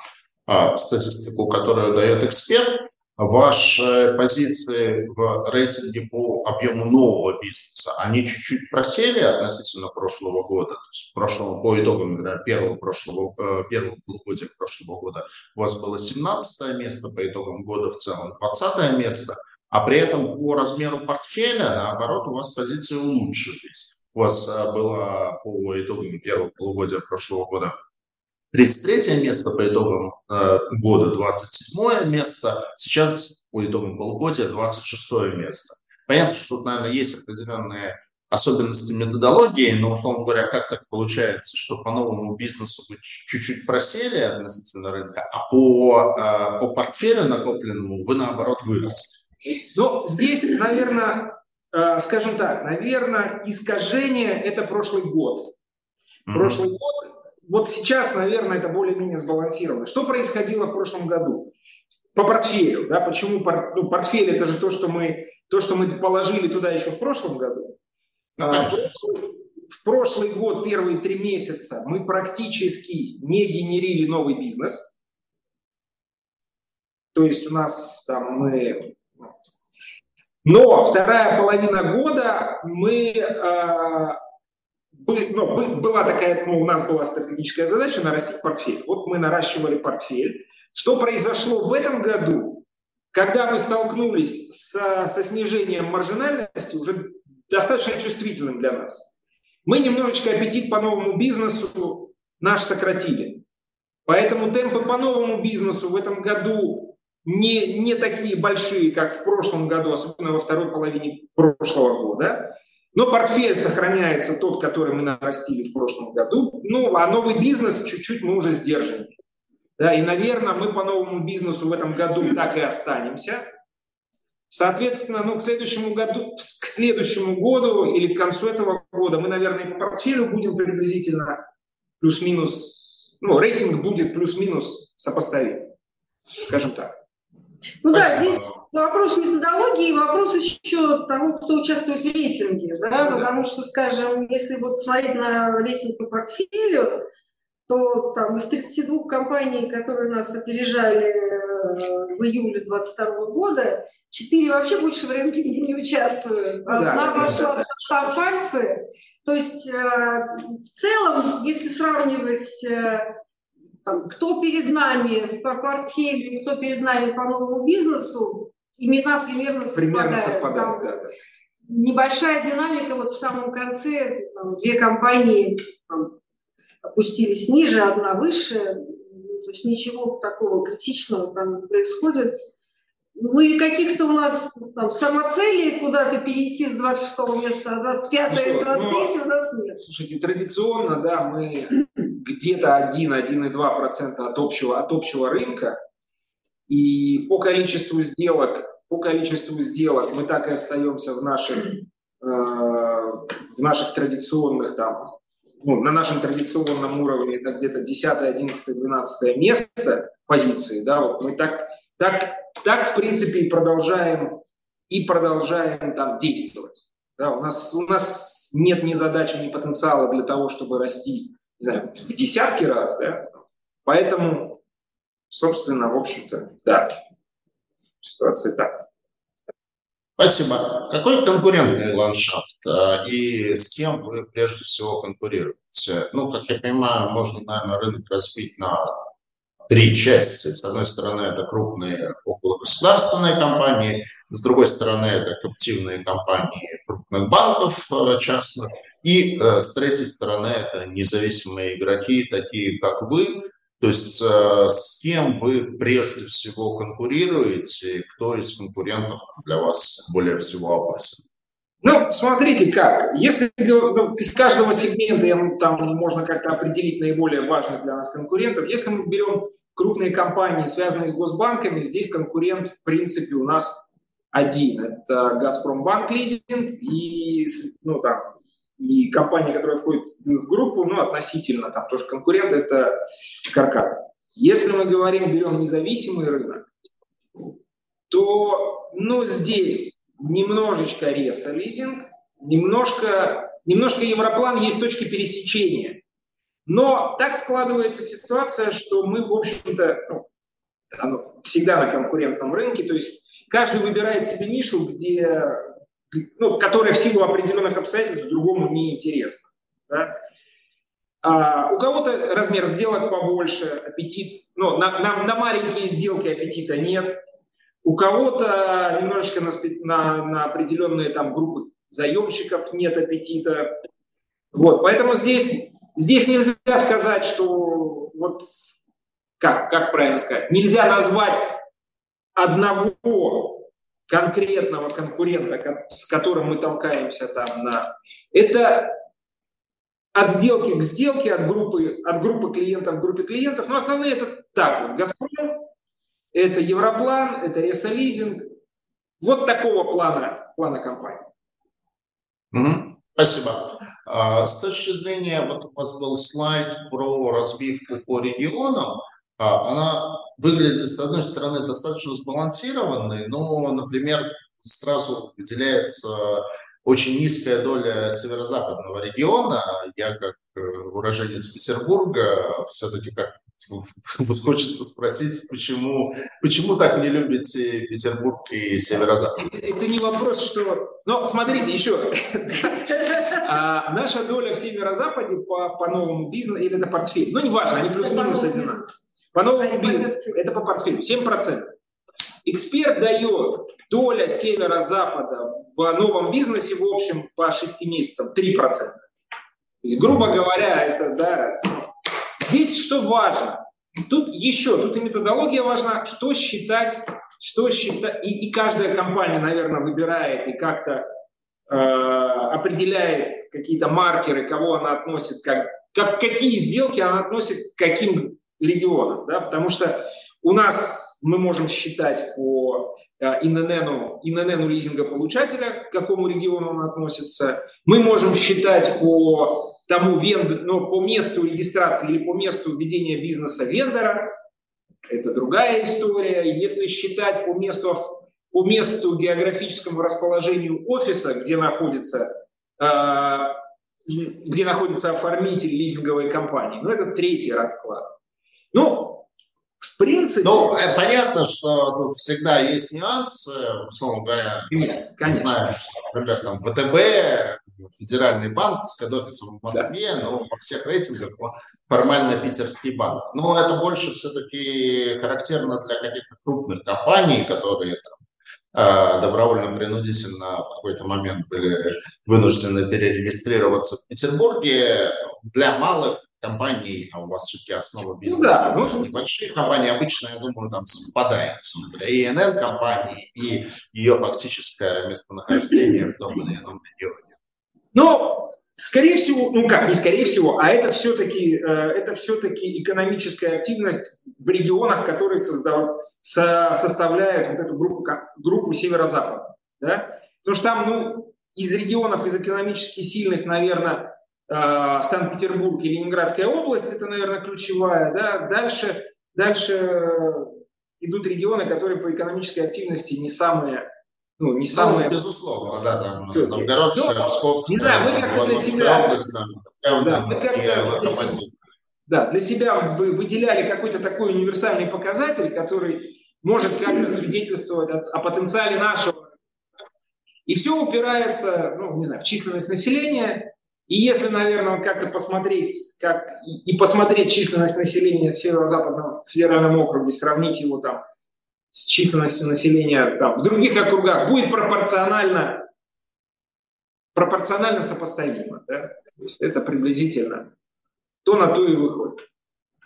а, статистику, которую дает эксперт, Ваши позиции в рейтинге по объему нового бизнеса, они чуть-чуть просели относительно прошлого года, то есть прошлого, по итогам например, первого, прошлого, э, первого полугодия прошлого года у вас было 17 место, по итогам года в целом 20 место, а при этом по размеру портфеля, наоборот, у вас позиции улучшились. У вас э, было по итогам первого полугодия прошлого года 33 место по итогам э, года, 27 место, сейчас по итогам полугодия 26 место. Понятно, что тут, наверное, есть определенные особенности методологии, но, условно говоря, как так получается, что по новому бизнесу вы чуть-чуть просели относительно рынка, а по, э, по портфелю накопленному вы, наоборот, выросли? Ну, здесь, наверное, э, скажем так, наверное, искажение – это прошлый год. Прошлый год вот сейчас, наверное, это более-менее сбалансировано. Что происходило в прошлом году? По портфелю, да, почему ну, портфель это же то, что мы, то, что мы положили туда еще в прошлом году. А, в прошлый год, первые три месяца, мы практически не генерили новый бизнес. То есть у нас там мы... Но вторая половина года мы а, ну, была такая, ну, у нас была стратегическая задача нарастить портфель. Вот мы наращивали портфель. Что произошло в этом году, когда мы столкнулись со, со снижением маржинальности, уже достаточно чувствительным для нас. Мы немножечко аппетит по новому бизнесу наш сократили. Поэтому темпы по новому бизнесу в этом году не, не такие большие, как в прошлом году, особенно во второй половине прошлого года. Но портфель сохраняется тот, который мы нарастили в прошлом году. Ну, а новый бизнес чуть-чуть мы уже сдержаны. Да, и, наверное, мы по новому бизнесу в этом году так и останемся. Соответственно, ну, к следующему году, к следующему году или к концу этого года мы, наверное, по портфелю будем приблизительно плюс-минус, ну, рейтинг будет плюс-минус сопоставим, скажем так. Ну Спасибо. да, здесь вопрос методологии, вопрос еще того, кто участвует в рейтинге, да, потому что, скажем, если вот смотреть на рейтинг по портфелю, то там из 32 компаний, которые нас опережали э, в июле 2022 года, 4 вообще больше в рынке не участвуют. Одна да, вошла да. в состав Альфы. То есть э, в целом, если сравнивать э, там, кто перед нами по портфелю, кто перед нами по новому бизнесу, имена примерно совпадают. Примерно совпадают, да. Небольшая динамика вот в самом конце, там, две компании там, опустились ниже, одна выше, то есть ничего такого критичного там не происходит. Ну и каких-то у нас там самоцелей куда-то перейти с 26 места на 25 ну, и 23 ну, у нас нет. Слушайте, традиционно, да, мы где-то 1-1,2% от общего, от общего рынка. И по количеству сделок, по количеству сделок мы так и остаемся в наших, э, в наших традиционных там, ну, на нашем традиционном уровне это где-то 10, 11, 12 место позиции, да, вот мы так, так так, в принципе, и продолжаем, и продолжаем там действовать. Да, у, нас, у нас нет ни задачи, ни потенциала для того, чтобы расти не знаю, в десятки раз. Да? Поэтому, собственно, в общем-то, да, ситуация так. Спасибо. Какой конкурентный ландшафт э, и с кем вы прежде всего конкурируете? Ну, как я понимаю, можно, наверное, рынок разбить на три части. С одной стороны, это крупные окологосударственные компании, с другой стороны, это каптивные компании крупных банков э, частных, и э, с третьей стороны, это независимые игроки, такие как вы, То есть э, с кем вы прежде всего конкурируете, кто из конкурентов для вас более всего опасен? Ну, смотрите как. Если ну, из каждого сегмента там можно как-то определить наиболее важных для нас конкурентов. Если мы берем крупные компании, связанные с госбанками, здесь конкурент, в принципе, у нас один. Это Газпромбанк лизинг и, ну, там, и компания, которая входит в группу, ну, относительно, там тоже конкурент, это Каркад. Если мы говорим, берем независимый рынок, то, ну, здесь немножечко Реса лизинг, немножко, немножко Европлан, есть точки пересечения. Но так складывается ситуация, что мы, в общем-то, ну, всегда на конкурентном рынке, то есть каждый выбирает себе нишу, где ну, которая в силу определенных обстоятельств другому не интересна. Да? А у кого-то размер сделок побольше, аппетит, ну, на, на, на маленькие сделки аппетита нет. У кого-то немножечко на, на, на определенные там группы заемщиков нет аппетита. Вот, поэтому здесь, здесь нельзя сказать, что вот как, как правильно сказать, нельзя назвать одного конкретного конкурента, с которым мы толкаемся там на... Это от сделки к сделке, от группы, от группы клиентов к группе клиентов. Но основные это так, вот, Газпром, это Европлан, это Ресолизинг. Вот такого плана, плана компании. Угу. Спасибо. А, с точки зрения, вот у вас был слайд про разбивку по регионам. А, она выглядит, с одной стороны, достаточно сбалансированной, но, например, сразу выделяется очень низкая доля северо-западного региона. Я, как э, уроженец Петербурга, все-таки как вот хочется спросить, почему, почему так не любите Петербург и северо-запад? Это не вопрос, что... Но смотрите, еще. А, наша доля в северо-западе по, по новому бизнесу, или это портфель, ну, неважно, они плюс-минус одинаковые. По новому бизнесу, это по портфелю, 7%. Эксперт дает доля севера-запада в новом бизнесе, в общем, по 6 месяцам 3%. То есть, грубо говоря, это, да, здесь что важно? Тут еще, тут и методология важна, что считать, что считать, и, и каждая компания, наверное, выбирает и как-то э, определяет какие-то маркеры, кого она относит, как, как, какие сделки она относит к каким регионам, да, потому что у нас мы можем считать по э, ИНН, ИНН лизингополучателя, к какому региону он относится. Мы можем считать по тому вендор, ну, по месту регистрации или по месту ведения бизнеса вендора. Это другая история. Если считать по месту, по месту географическому расположению офиса, где находится, э, где находится оформитель лизинговой компании, ну, это третий расклад. Ну, в принципе... Ну, э, понятно, что тут всегда есть нюансы, условно говоря. Нет, конечно. Не знаю, что, например, там ВТБ, федеральный банк с кодофисом в Москве, да. но по всех рейтингах формально питерский банк. Но это больше все-таки характерно для каких-то крупных компаний, которые там, э, добровольно-принудительно в какой-то момент были вынуждены перерегистрироваться в Петербурге. Для малых компаний, а у вас все-таки основа ну бизнеса, ну, да, ну, небольшие компании, обычно, я думаю, там совпадает. И ИНН компании, и ее фактическое местонахождение в том или ином регионе. Но, скорее всего, ну как, не скорее всего, а это все-таки, э, это все-таки экономическая активность в регионах, которые создав, со, составляют вот эту группу, группу северо-запада. Да? Потому что там, ну, из регионов, из экономически сильных, наверное, Санкт-Петербург и Ленинградская область, это, наверное, ключевая. Да? Дальше, дальше идут регионы, которые по экономической активности не самые ну, не самые... Ну, безусловно, да, там, Новгородская, ну, Псковская, не знаю, мы как-то для себя... область, там, да, мы как-то для себя, да, для себя вы выделяли какой-то такой универсальный показатель, который может как-то свидетельствовать о, о потенциале нашего. И все упирается, ну, не знаю, в численность населения, и если, наверное, вот как-то посмотреть, как, и, и посмотреть численность населения северо-западного федерального округа, сравнить его там с численностью населения там, в других округах, будет пропорционально, пропорционально сопоставимо. Да? То есть это приблизительно то на то и выходит.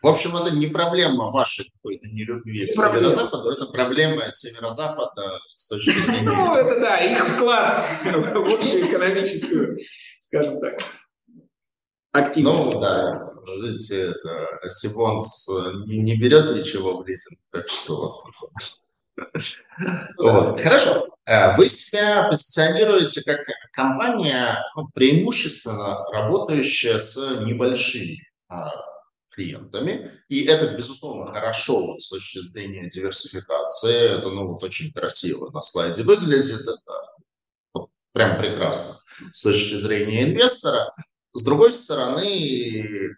В общем, это не проблема вашей какой-то нелюбви к северо-западу, это проблема северо-запада точки зрения... Ну, это да, их вклад в общую экономическую, скажем так, активность. Ну, да, видите, это, Сибонс не берет ничего в лизинг, так что... Вот. Хорошо. Э, вы себя позиционируете как компания, ну, преимущественно работающая с небольшими а, клиентами. И это, безусловно, хорошо вот, с точки зрения диверсификации. Это ну, вот, очень красиво на слайде выглядит. Это вот, прям прекрасно с точки зрения инвестора. С другой стороны,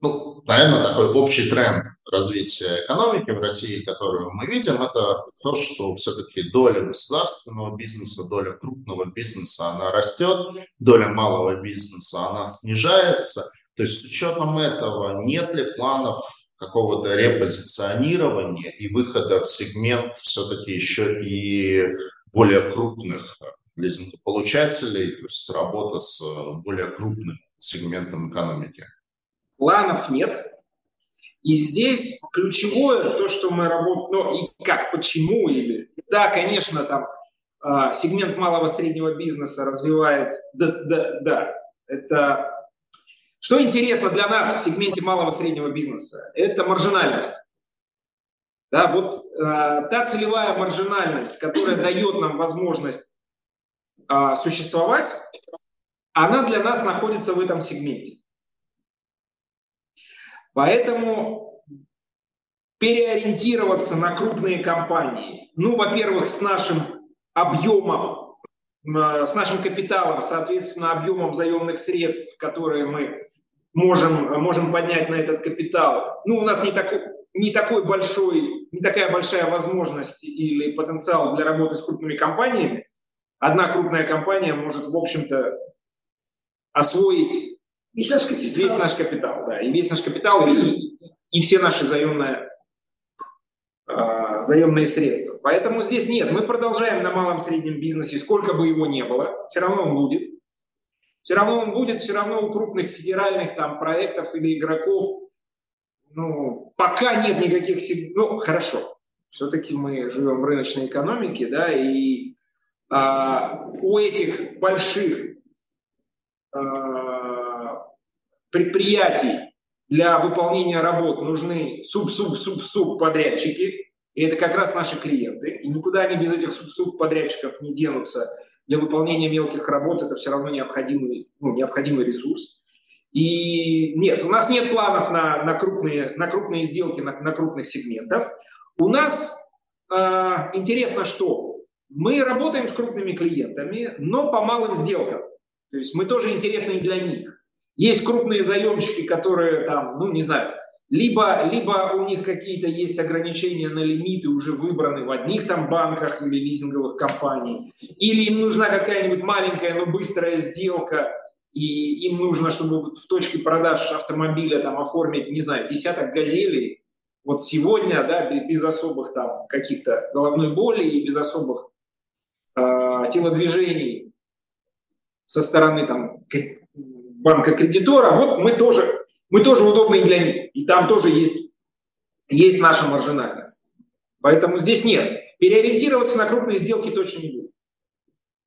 ну, наверное, такой общий тренд развития экономики в России, которую мы видим, это то, что все-таки доля государственного бизнеса, доля крупного бизнеса, она растет, доля малого бизнеса, она снижается – то есть с учетом этого нет ли планов какого-то репозиционирования и выхода в сегмент все-таки еще и более крупных лизингополучателей, то есть работа с более крупным сегментом экономики? Планов нет. И здесь ключевое то, что мы работаем, ну и как, почему, или, да, конечно, там а, сегмент малого среднего бизнеса развивается, да, да, да, это что интересно для нас в сегменте малого и среднего бизнеса? Это маржинальность. Да, вот э, та целевая маржинальность, которая дает нам возможность э, существовать, она для нас находится в этом сегменте. Поэтому переориентироваться на крупные компании, ну, во-первых, с нашим объемом, с нашим капиталом, соответственно, объемом заемных средств, которые мы можем, можем поднять на этот капитал. Ну, у нас не такой, не такой большой, не такая большая возможность или потенциал для работы с крупными компаниями. Одна крупная компания может, в общем-то, освоить весь наш капитал, весь наш капитал да, и весь наш капитал, и, и все наши заемные, э, заемные средства. Поэтому здесь нет, мы продолжаем на малом среднем бизнесе, сколько бы его ни было, все равно он будет. Все равно он будет, все равно у крупных федеральных там проектов или игроков, ну, пока нет никаких, ну, хорошо, все-таки мы живем в рыночной экономике, да, и а, у этих больших а, предприятий для выполнения работ нужны суп-суп-суп-суп подрядчики, и это как раз наши клиенты, и никуда они без этих суп-суп подрядчиков не денутся для выполнения мелких работ это все равно необходимый, ну, необходимый ресурс. И нет, у нас нет планов на, на, крупные, на крупные сделки, на, на крупных сегментах. У нас э, интересно, что мы работаем с крупными клиентами, но по малым сделкам. То есть мы тоже интересны и для них. Есть крупные заемщики, которые там, ну не знаю, либо, либо у них какие-то есть ограничения на лимиты, уже выбраны в одних там банках или лизинговых компаний, или им нужна какая-нибудь маленькая, но быстрая сделка, и им нужно, чтобы в точке продаж автомобиля там оформить, не знаю, десяток газелей, вот сегодня, да, без особых там каких-то головной боли и без особых э, телодвижений со стороны там банка кредитора, вот мы тоже мы тоже удобны для них. И там тоже есть, есть наша маржинальность. Поэтому здесь нет. Переориентироваться на крупные сделки точно не будет.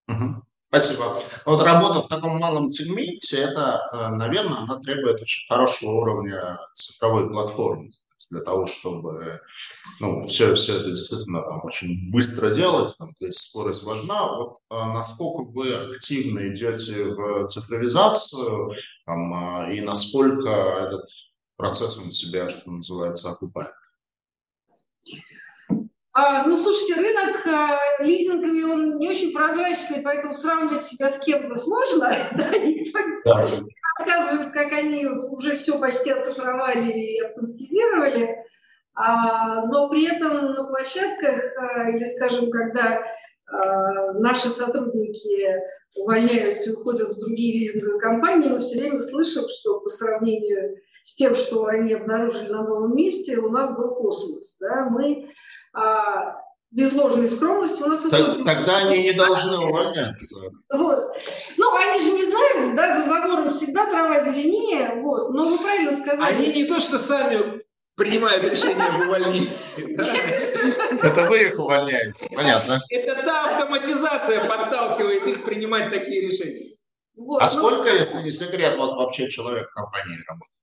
Угу. Спасибо. Вот работа в таком малом сегменте, это, э, наверное, она требует очень хорошего уровня цифровой платформы для того, чтобы ну, все, все это действительно там, очень быстро делать, там, здесь скорость важна. Вот а, насколько вы активно идете в цифровизацию там, а, и насколько этот процесс он себя, что называется, окупает? А, ну, слушайте, рынок а, лизинговый, он не очень прозрачный, поэтому сравнивать себя с кем-то сложно. Да, никто да рассказывают, как они уже все почти оцифровали и автоматизировали, а, но при этом на площадках, а, или, скажем, когда а, наши сотрудники увольняются и уходят в другие лизинговые компании, мы все время слышим, что по сравнению с тем, что они обнаружили на новом месте, у нас был космос. Да? Мы без ложной скромности у нас высокий... Тогда они не должны увольняться. Вот. Ну, они же не знают, да, за забором всегда трава зеленее, вот. Но вы правильно сказали. Они не то, что сами принимают решение об увольнении. Это вы их увольняете, понятно. Это та автоматизация подталкивает их принимать такие решения. Вот, а ну, сколько, если не секрет, вот вообще человек в компании работает?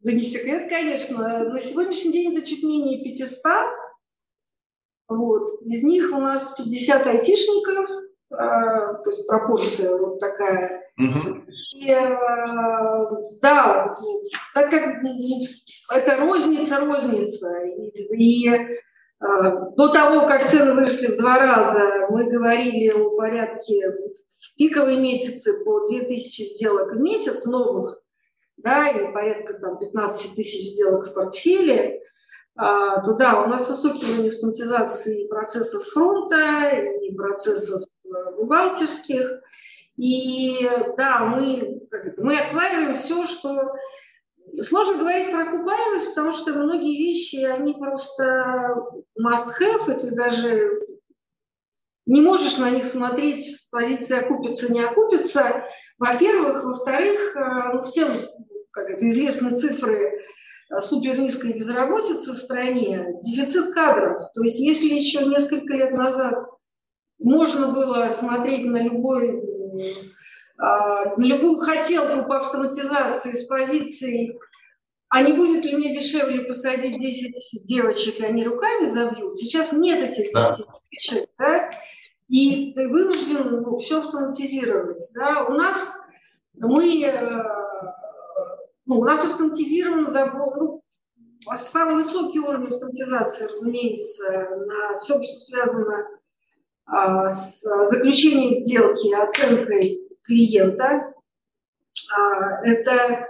Да не секрет, конечно. На сегодняшний день это чуть менее 500. Вот. Из них у нас 50 айтишников, э, то есть пропорция вот такая. Угу. И, э, да, так как это розница, розница. И, и э, до того, как цены выросли в два раза, мы говорили о порядке в пиковые месяцы по 2000 сделок в месяц новых, да, и порядка там 15 тысяч сделок в портфеле, то да, у нас уровень автоматизации процессов фронта и процессов э, бухгалтерских. И да, мы, мы осваиваем все, что... Сложно говорить про окупаемость, потому что многие вещи, они просто must-have, и ты даже не можешь на них смотреть с позиции окупится, не окупится. Во-первых. Во-вторых, э, ну, всем как это, известны цифры э, супер низкой безработицы в стране, дефицит кадров. То есть если еще несколько лет назад можно было смотреть на любой а, на любую хотелку по автоматизации с позиции а не будет ли мне дешевле посадить 10 девочек, и они руками забьют? Сейчас нет этих 10 да. девочек, да? и ты вынужден ну, все автоматизировать. Да? У нас мы, э, ну, у нас автоматизирован забор, ну, самый высокий уровень автоматизации, разумеется, на все, что связано а, с заключением сделки, оценкой клиента. А, это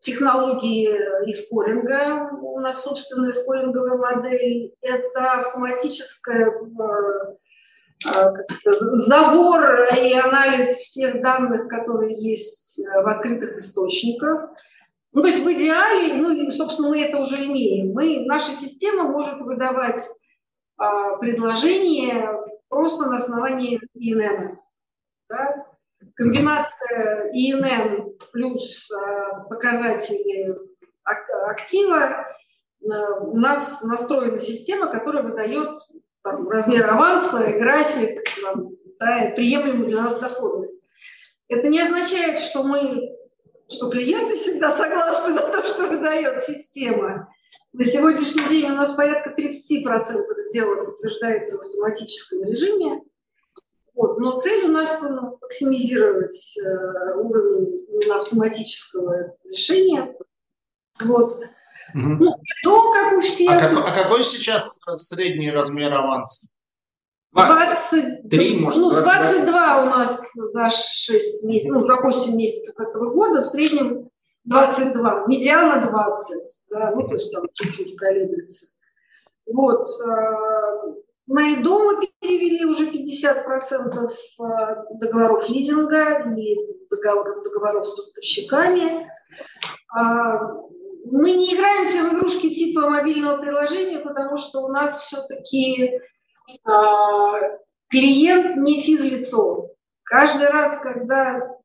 технологии и скоринга, у нас собственная скоринговая модель, это автоматическая э, а, забор и анализ всех данных, которые есть э, в открытых источниках. Ну, то есть в идеале, ну, и, собственно, мы это уже имеем. Мы, наша система может выдавать а, предложение просто на основании ИНН. Да? Комбинация ИНН плюс а, показатели актива а, у нас настроена система, которая выдает там, размер аванса, график, да, приемлемую для нас доходность. Это не означает, что мы, что клиенты всегда согласны на то, что выдает система. На сегодняшний день у нас порядка 30% сделок утверждается в автоматическом режиме. Вот. Но цель у нас ну, максимизировать э, уровень автоматического решения. Вот. Угу. Ну, то, как у всех. А, как, а какой сейчас средний размер аванса? 23, может, ну, 22 у нас за 6 месяцев, ну, за 8 месяцев этого года, в среднем 22, медиана 20, да, ну, то есть там чуть-чуть колеблется. Вот. Э, мои дома перевели уже 50% э, договоров лизинга и договоров, договоров с поставщиками. А, мы не играемся в игрушки типа мобильного приложения, потому что у нас все-таки клиент не физлицо. Каждый раз, когда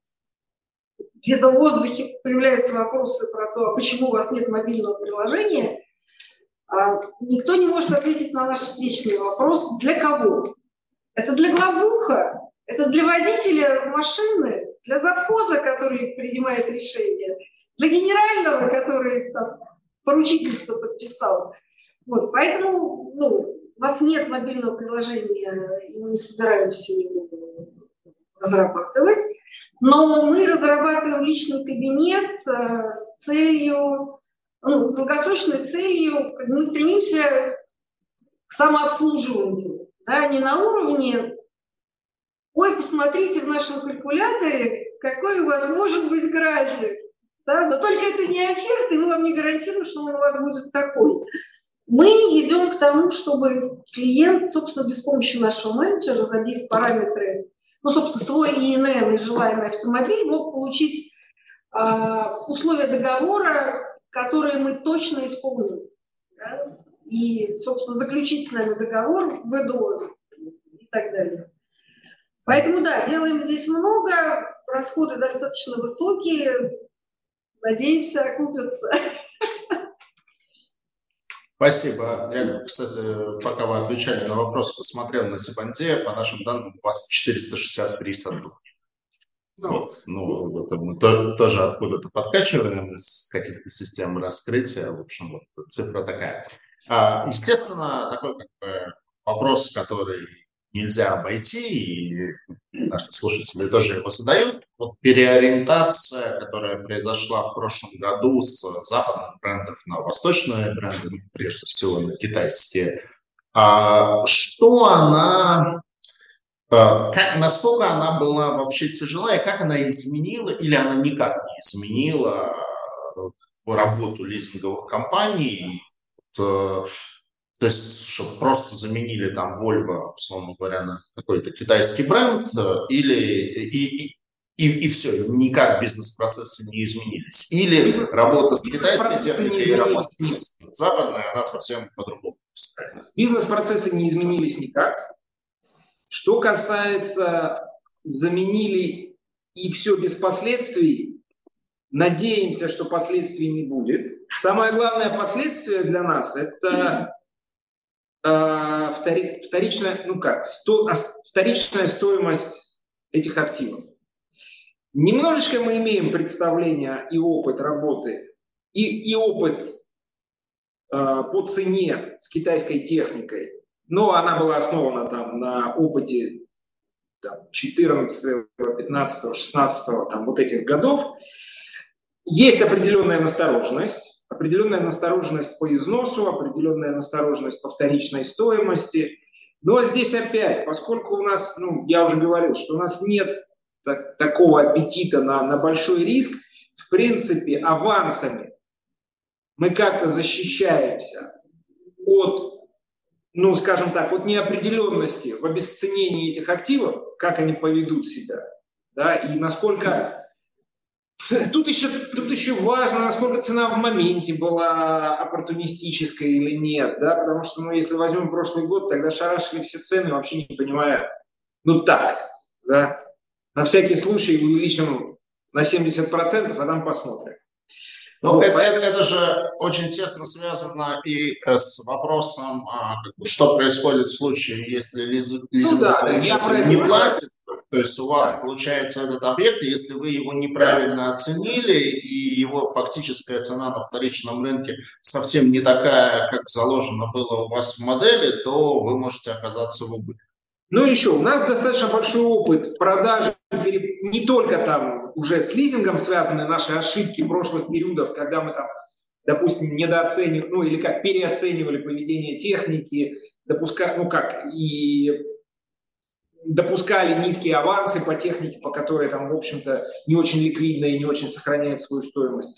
где-то в воздухе появляются вопросы про то, а почему у вас нет мобильного приложения, э, никто не может ответить на наш встречный вопрос, для кого. Это для главуха, это для водителя машины, для завхоза, который принимает решение – для генерального, который там, поручительство подписал. Вот, поэтому ну, у нас нет мобильного приложения, и мы не собираемся его разрабатывать. Но мы разрабатываем личный кабинет э, с целью, ну, с долгосрочной целью, мы стремимся к самообслуживанию. Да, не на уровне, ой, посмотрите в нашем калькуляторе, какой у вас может быть график. Да? Но только это не оферта, и мы вам не гарантируем, что он у вас будет такой. Мы идем к тому, чтобы клиент, собственно, без помощи нашего менеджера, забив параметры, ну, собственно, свой ИНН и желаемый автомобиль, мог получить э, условия договора, которые мы точно исполним. Да? И, собственно, заключить с нами договор в ВДО и так далее. Поэтому, да, делаем здесь много, расходы достаточно высокие, Надеемся, окупятся. Спасибо. Я, кстати, пока вы отвечали на вопрос, посмотрел на Сибанде. По нашим данным, у вас 463 сотрудника. Ну, вот, ну, это мы то, тоже откуда-то подкачиваем из каких-то систем раскрытия. В общем, вот цифра такая. А, естественно, такой как бы, вопрос, который нельзя обойти, и наши слушатели тоже его задают. Вот переориентация, которая произошла в прошлом году с западных брендов на восточные бренды, ну, прежде всего на китайские, а что она, а, как, насколько она была вообще тяжела, и как она изменила, или она никак не изменила работу лизинговых компаний, то есть, чтобы просто заменили там Volvo, условно говоря, на какой-то китайский бренд, э, или и, и, и, и все, никак бизнес-процессы не изменились. Или бизнес работа с китайской техникой и работа с западной, она совсем по-другому. Бизнес-процессы не изменились никак. Что касается заменили и все без последствий, надеемся, что последствий не будет. Самое главное последствие для нас – это Э, вторичная, ну как, сто, вторичная стоимость этих активов. Немножечко мы имеем представление и опыт работы, и, и опыт э, по цене с китайской техникой, но она была основана там на опыте там, 14, 15, 16, там, вот этих годов. Есть определенная настороженность, определенная настороженность по износу, определенная настороженность по вторичной стоимости. Но здесь опять, поскольку у нас, ну, я уже говорил, что у нас нет так, такого аппетита на, на большой риск, в принципе, авансами мы как-то защищаемся от, ну, скажем так, от неопределенности в обесценении этих активов, как они поведут себя, да, и насколько Тут еще, тут еще важно, насколько цена в моменте была оппортунистической или нет, да, потому что, ну, если возьмем прошлый год, тогда шарашили все цены, вообще не понимая, ну, так, да, на всякий случай увеличим на 70%, а там посмотрим. Ну, это, это, это же очень тесно связано и э, с вопросом, а, что происходит в случае, если лизинг ну, да, не платит, то есть у вас получается этот объект, если вы его неправильно оценили, и его фактическая цена на вторичном рынке совсем не такая, как заложено было у вас в модели, то вы можете оказаться в убытке. Ну еще, у нас достаточно большой опыт продажи, не только там уже с лизингом связаны наши ошибки прошлых периодов, когда мы там, допустим, недооценивали, ну или как, переоценивали поведение техники, допускали, ну как, и допускали низкие авансы по технике, по которой там, в общем-то, не очень ликвидная и не очень сохраняет свою стоимость.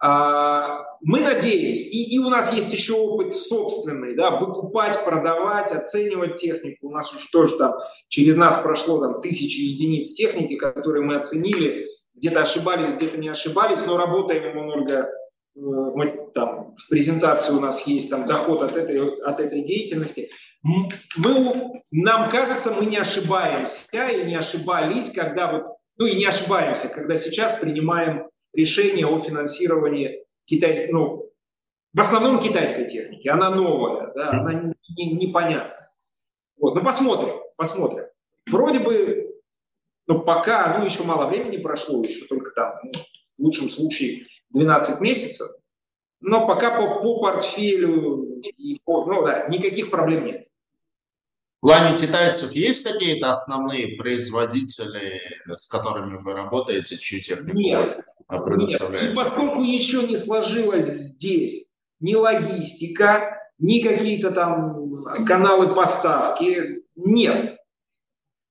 А, мы надеемся, и, и у нас есть еще опыт собственный, да, выкупать, продавать, оценивать технику. У нас уже тоже там через нас прошло там тысячи единиц техники, которые мы оценили, где-то ошибались, где-то не ошибались, но работаем мы много в, там, в презентации у нас есть там доход от этой, от этой деятельности мы, нам кажется, мы не ошибаемся и не ошибались, когда вот, ну и не ошибаемся, когда сейчас принимаем решение о финансировании китайской, ну, в основном китайской техники. Она новая, да, она непонятна. Не, вот, ну посмотрим, посмотрим. Вроде бы, ну пока, ну еще мало времени прошло, еще только там, ну, в лучшем случае 12 месяцев, но пока по, по портфелю, и по, ну да, никаких проблем нет. В плане китайцев есть какие-то основные производители, с которыми вы работаете, чью технику нет, предоставляете? Нет. поскольку еще не сложилось здесь ни логистика, ни какие-то там каналы поставки, нет.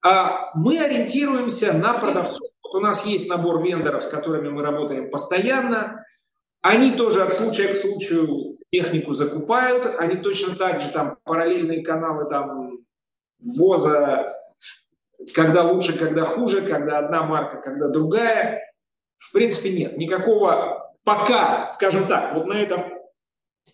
А мы ориентируемся на продавцов. Вот у нас есть набор вендоров, с которыми мы работаем постоянно. Они тоже от случая к случаю технику закупают, они точно так же там параллельные каналы там ввоза, когда лучше, когда хуже, когда одна марка, когда другая. В принципе, нет. Никакого пока, скажем так, вот на этом,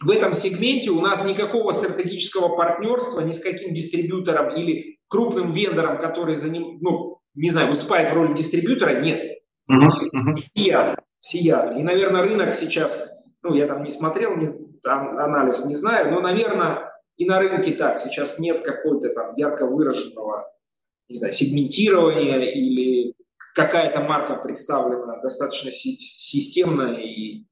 в этом сегменте у нас никакого стратегического партнерства ни с каким дистрибьютором или крупным вендором, который за ним, ну, не знаю, выступает в роли дистрибьютора, нет. Uh-huh, uh-huh. Все. И, наверное, рынок сейчас Ну, я там не смотрел не, анализ, не знаю, но, наверное, и на рынке так. Сейчас нет какой-то там ярко выраженного, не знаю, сегментирования или какая-то марка представлена достаточно си- системно и,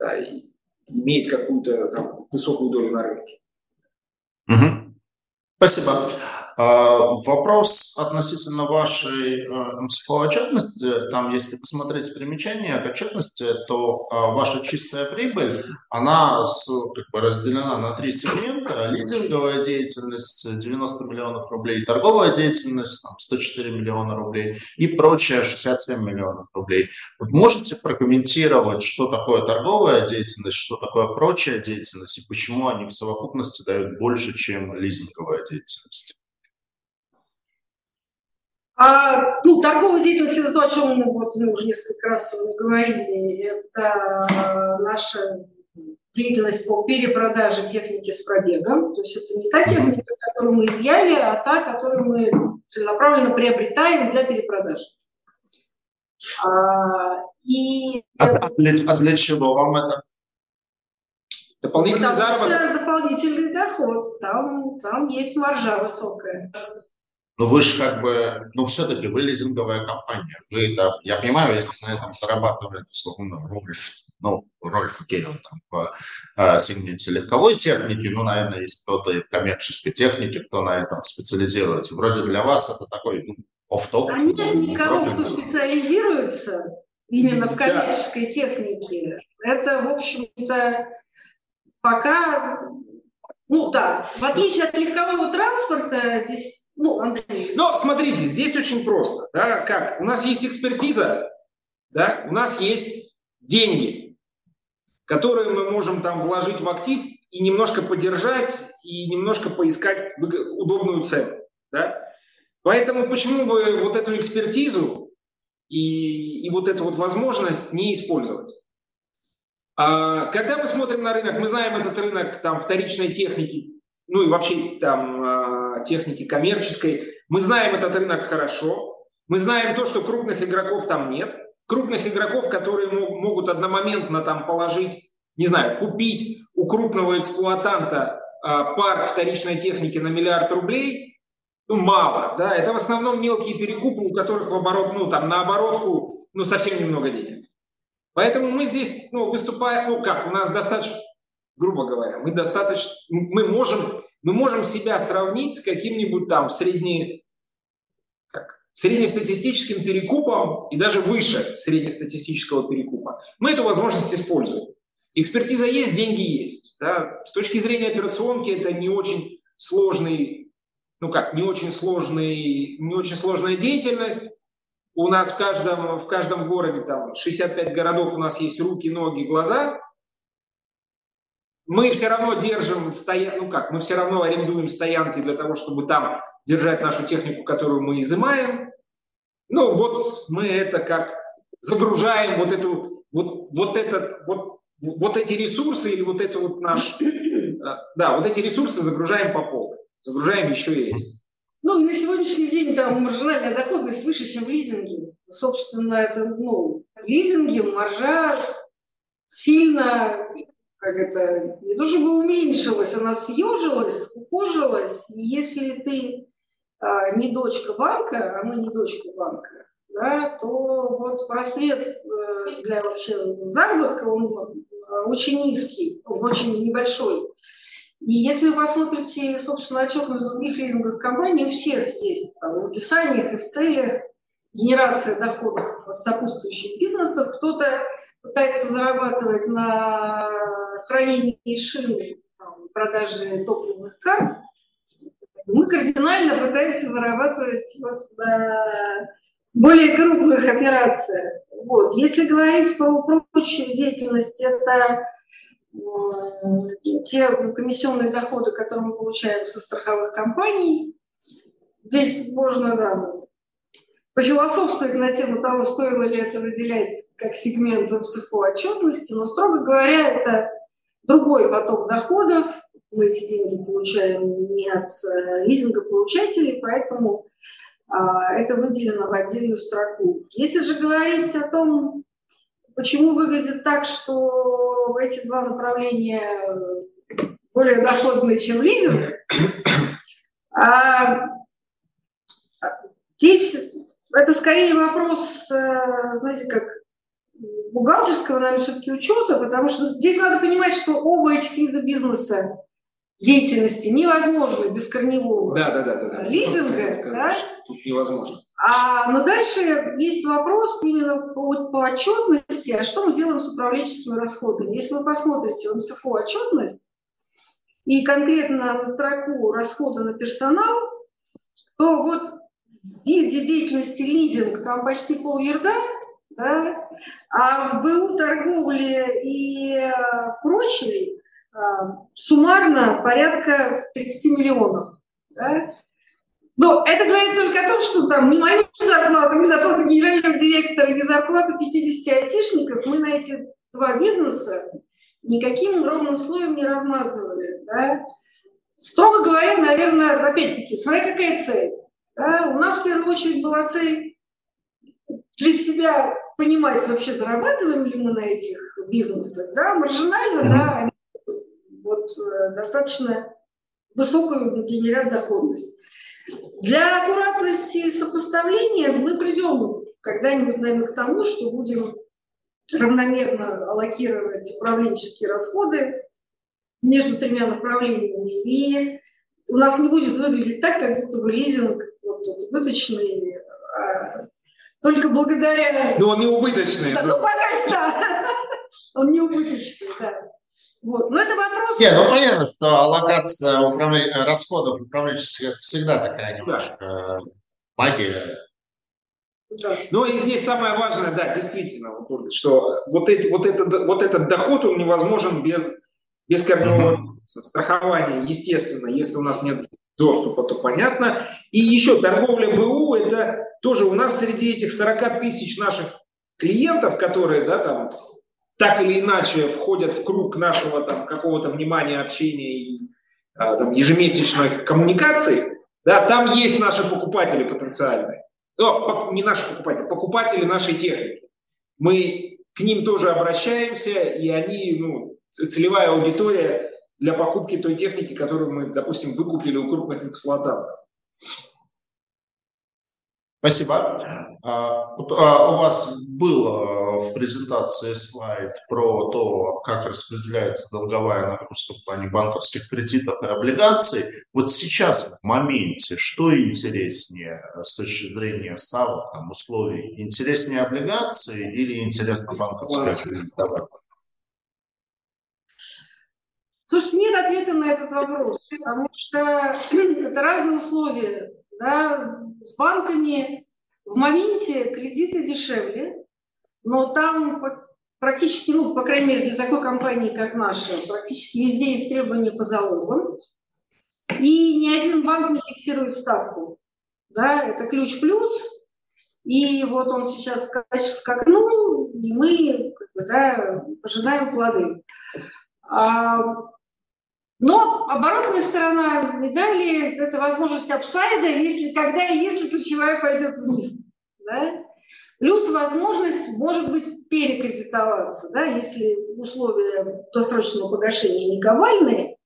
да, и имеет какую-то там высокую долю на рынке. Угу. Спасибо. А, вопрос относительно вашей э, МСФО отчетности. Там, если посмотреть примечание к отчетности, то а, ваша чистая прибыль, она как бы разделена на три сегмента. Лизинговая деятельность 90 миллионов рублей, торговая деятельность там, 104 миллиона рублей и прочее 67 миллионов рублей. Вот можете прокомментировать, что такое торговая деятельность, что такое прочая деятельность и почему они в совокупности дают больше, чем лизинговая деятельность? А, ну, торговая деятельность – это то, о чем мы, вот, мы уже несколько раз говорили. Это наша деятельность по перепродаже техники с пробегом. То есть это не та техника, которую мы изъяли, а та, которую мы целенаправленно приобретаем для перепродажи. А, и... а, а, для, а для чего вам это? Дополнительный заработок? Дополнительный доход. Там, там есть маржа высокая. Но вы же как бы, ну все-таки вы лизинговая компания. Вы там, я понимаю, если на этом зарабатывает, условно, Рольф, ну, Рольф, он там в э, сегменте легковой техники, ну, наверное, есть кто-то и в коммерческой технике, кто на этом специализируется. Вроде для вас это такой ну, оф-топ. А нет никого, кто специализируется именно в коммерческой да. технике. Это, в общем-то, пока, ну да, в отличие от легкового транспорта, здесь ну, Андрей. Но смотрите, здесь очень просто. Да, как? У нас есть экспертиза, да, у нас есть деньги, которые мы можем там вложить в актив и немножко поддержать, и немножко поискать удобную цену. Да? Поэтому почему бы вот эту экспертизу и, и вот эту вот возможность не использовать? А, когда мы смотрим на рынок, мы знаем этот рынок там вторичной техники, ну и вообще там а, техники коммерческой. Мы знаем этот рынок хорошо. Мы знаем то, что крупных игроков там нет. Крупных игроков, которые могут одномоментно там положить, не знаю, купить у крупного эксплуатанта а, парк вторичной техники на миллиард рублей, ну, мало, да, это в основном мелкие перекупы, у которых в оборот, ну, там, на оборотку, ну, совсем немного денег. Поэтому мы здесь, ну, выступаем, ну, как, у нас достаточно, грубо говоря, мы достаточно, мы можем, мы можем себя сравнить с каким-нибудь там средне, как, среднестатистическим перекупом и даже выше среднестатистического перекупа. Мы эту возможность используем. Экспертиза есть, деньги есть. Да? С точки зрения операционки это не очень сложный, ну как, не очень сложный, не очень сложная деятельность. У нас в каждом, в каждом городе, там 65 городов, у нас есть руки, ноги, глаза мы все равно держим стоянки, ну как, мы все равно арендуем стоянки для того, чтобы там держать нашу технику, которую мы изымаем. Ну вот мы это как загружаем вот эту, вот, вот этот, вот, вот эти ресурсы или вот это вот наш, э, да, вот эти ресурсы загружаем по полу, загружаем еще и эти. Ну, на сегодняшний день там маржинальная доходность выше, чем в лизинге. Собственно, это, ну, в лизинге маржа сильно как это, не то чтобы уменьшилась, она съежилась, скукожилась. Если ты а, не дочка банка, а мы не дочка банка, да, то вот просвет э, для вообще заработка, он а, очень низкий, очень небольшой. И если вы посмотрите, собственно, отчетность других лизинговых компаний, у всех есть там, в описаниях и в целях генерация доходов сопутствующих бизнесов. Кто-то пытается зарабатывать на хранении шин, там, продаже топливных карт, мы кардинально пытаемся зарабатывать вот на более крупных операциях. Вот. Если говорить про прочую деятельность, это те комиссионные доходы, которые мы получаем со страховых компаний. Здесь можно да, пофилософствовать на тему того, стоило ли это выделять как сегмент в МСФО отчетности, но, строго говоря, это другой поток доходов. Мы эти деньги получаем не от э, лизингополучателей, поэтому а, это выделено в отдельную строку. Если же говорить о том, почему выглядит так, что эти два направления более доходные, чем лизинг. А здесь это скорее вопрос, э, знаете, как бухгалтерского, наверное, все-таки учета, потому что здесь надо понимать, что оба этих вида бизнеса деятельности невозможно без корневого да, да, да, да, лизинга. Да? Тут невозможно. А, но дальше есть вопрос именно по, по отчетности, а что мы делаем с управленческими расходами. Если вы посмотрите в МСФО отчетность и конкретно на строку расхода на персонал, то вот виде деятельности лизинг там почти пол ерда, да? а в БУ торговле и э, в прочей э, суммарно порядка 30 миллионов. Да? Но это говорит только о том, что там не мою зарплату, не зарплату генерального директора, не зарплату 50 айтишников мы на эти два бизнеса никаким ровным слоем не размазывали. Да? Строго говоря, наверное, опять-таки, смотря какая цель. Да? У нас в первую очередь была цель для себя понимать, вообще зарабатываем ли мы на этих бизнесах. Да? Маржинально, mm-hmm. да, вот, э, достаточно высокую генерят доходность. Для аккуратности сопоставления мы придем когда-нибудь, наверное, к тому, что будем равномерно аллокировать управленческие расходы между тремя направлениями. И у нас не будет выглядеть так, как будто бы лизинг вот, вот, убыточный, а только благодаря... Ну, он не убыточный. Да, ну, пока да. Он не убыточный, да. Вот. Но это вопрос... Не, ну понятно, что аллокация управля... расходов управленческих это всегда такая немножко да. магия. Да. Ну и здесь самое важное, да, действительно, что вот, эти, вот, это, вот этот доход, он невозможен без, без корневого uh-huh. страхования, естественно, если у нас нет доступа, то понятно. И еще торговля БУ, это тоже у нас среди этих 40 тысяч наших клиентов, которые, да, там, так или иначе входят в круг нашего там какого-то внимания, общения и а, там, ежемесячных коммуникаций, да, там есть наши покупатели потенциальные. Но, не наши покупатели, покупатели нашей техники. Мы к ним тоже обращаемся, и они, ну, целевая аудитория для покупки той техники, которую мы, допустим, выкупили у крупных эксплуатантов. Спасибо. А, а, у вас был а, в презентации слайд про то, как распределяется долговая нагрузка в плане банковских кредитов и облигаций. Вот сейчас, в моменте, что интереснее с точки зрения ставок, там, условий? Интереснее облигации или интересно банковское кредитование? Слушайте, нет ответа на этот вопрос, потому что это разные условия да, с банками в моменте кредиты дешевле, но там практически, ну, по крайней мере, для такой компании, как наша, практически везде есть требования по залогам, и ни один банк не фиксирует ставку. Да, это ключ плюс, и вот он сейчас скакнул, и мы как бы, да, пожинаем плоды. А но оборотная сторона медали – это возможность апсайда, если, когда и если ключевая пойдет вниз. Да? Плюс возможность, может быть, перекредитоваться. Да? Если условия досрочного погашения не ковальные,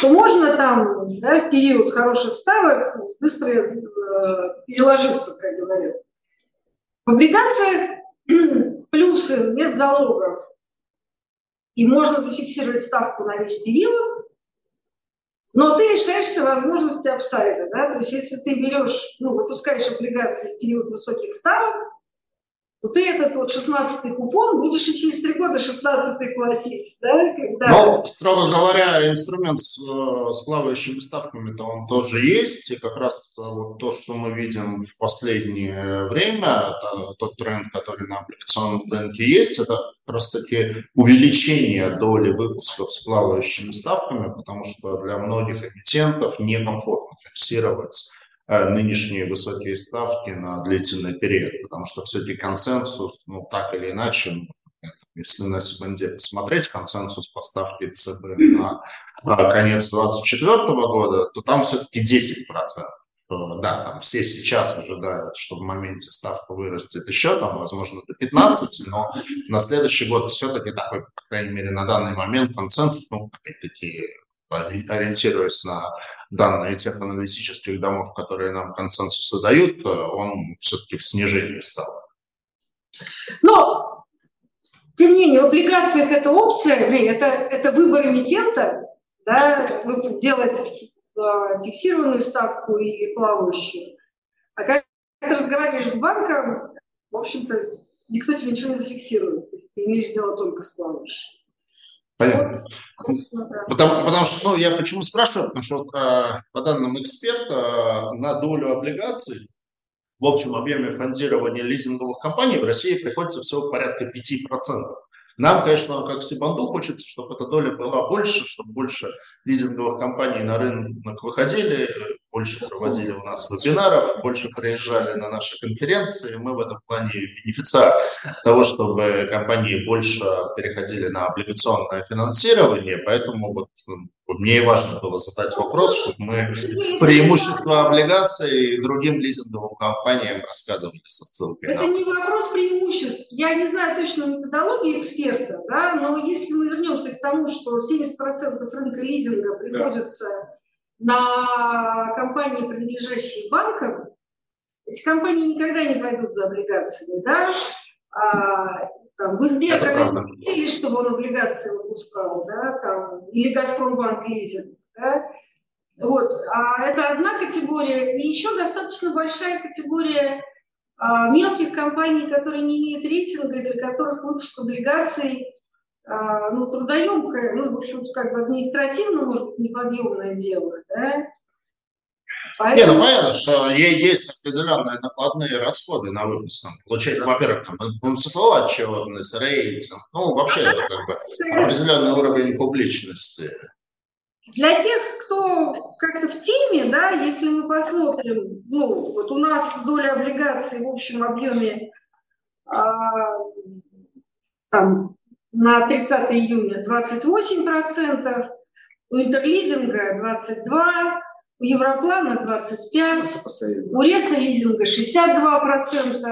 то можно там да, в период хороших ставок быстро э, переложиться, как говорят. В облигациях плюсы, нет залогов, и можно зафиксировать ставку на весь период, но ты лишаешься возможности апсайда, да, то есть если ты берешь, ну, выпускаешь облигации в период высоких ставок, то ты этот вот 16-й купон будешь и через три года 16-й платить. Да, когда... Ну, строго говоря, инструмент с, э, с плавающими ставками-то он тоже есть. И как раз э, вот то, что мы видим в последнее время, тот тренд, который на облигационном рынке есть, это как раз-таки увеличение доли выпусков с плавающими ставками, потому что для многих эмитентов некомфортно фиксировать нынешние высокие ставки на длительный период, потому что все-таки консенсус, ну, так или иначе, если на сегодня посмотреть консенсус поставки ЦБ на конец 2024 года, то там все-таки 10%. что, да, там все сейчас ожидают, что в моменте ставка вырастет еще, там, возможно, до 15, но на следующий год все-таки такой, по крайней мере, на данный момент консенсус, ну, опять-таки, ориентируясь на данные тех аналитических домов, которые нам консенсусы дают, он все-таки в снижении стал. Но, тем не менее, в облигациях это опция, это, это выбор эмитента, да, делать э, фиксированную ставку или плавающую. А когда ты разговариваешь с банком, в общем-то, никто тебе ничего не зафиксирует. Ты имеешь дело только с плавающей. Понятно. Потому, потому что, ну, я почему спрашиваю, потому что э, по данным эксперта, э, на долю облигаций в общем объеме фондирования лизинговых компаний в России приходится всего порядка 5%. Нам, конечно, как Сибанду, хочется, чтобы эта доля была больше, чтобы больше лизинговых компаний на рынок выходили, больше проводили у нас вебинаров, больше приезжали на наши конференции. Мы в этом плане бенефициар того, чтобы компании больше переходили на облигационное финансирование, поэтому вот мне и важно было задать вопрос, чтобы мы преимущества облигаций другим лизинговым компаниям рассказывали со ссылкой Это не вопрос преимуществ. Я не знаю точно методологии эксперта, да, но если мы вернемся к тому, что 70% рынка лизинга приходится да. на компании, принадлежащие банкам, эти компании никогда не пойдут за облигациями, да, а, там, в Сбер хотели, чтобы он облигации выпускал, да, там, или Газпромбанк лизинг, да, вот, а это одна категория, и еще достаточно большая категория а, мелких компаний, которые не имеют рейтинга, для которых выпуск облигаций а, ну, трудоемкое, ну, в общем как бы административно, может быть, неподъемное дело, да, Поэтому... Не, ну понятно, что есть определенные накладные расходы на выпуск. Там, получать, во-первых, там, МЦФО отчетность, рейтинг, ну, вообще это как бы определенный уровень публичности. Для тех, кто как-то в теме, да, если мы посмотрим, ну, вот у нас доля облигаций в общем объеме а, там, на 30 июня 28%, у интерлизинга 22%, у Европлана 25, у Реса лизинга 62%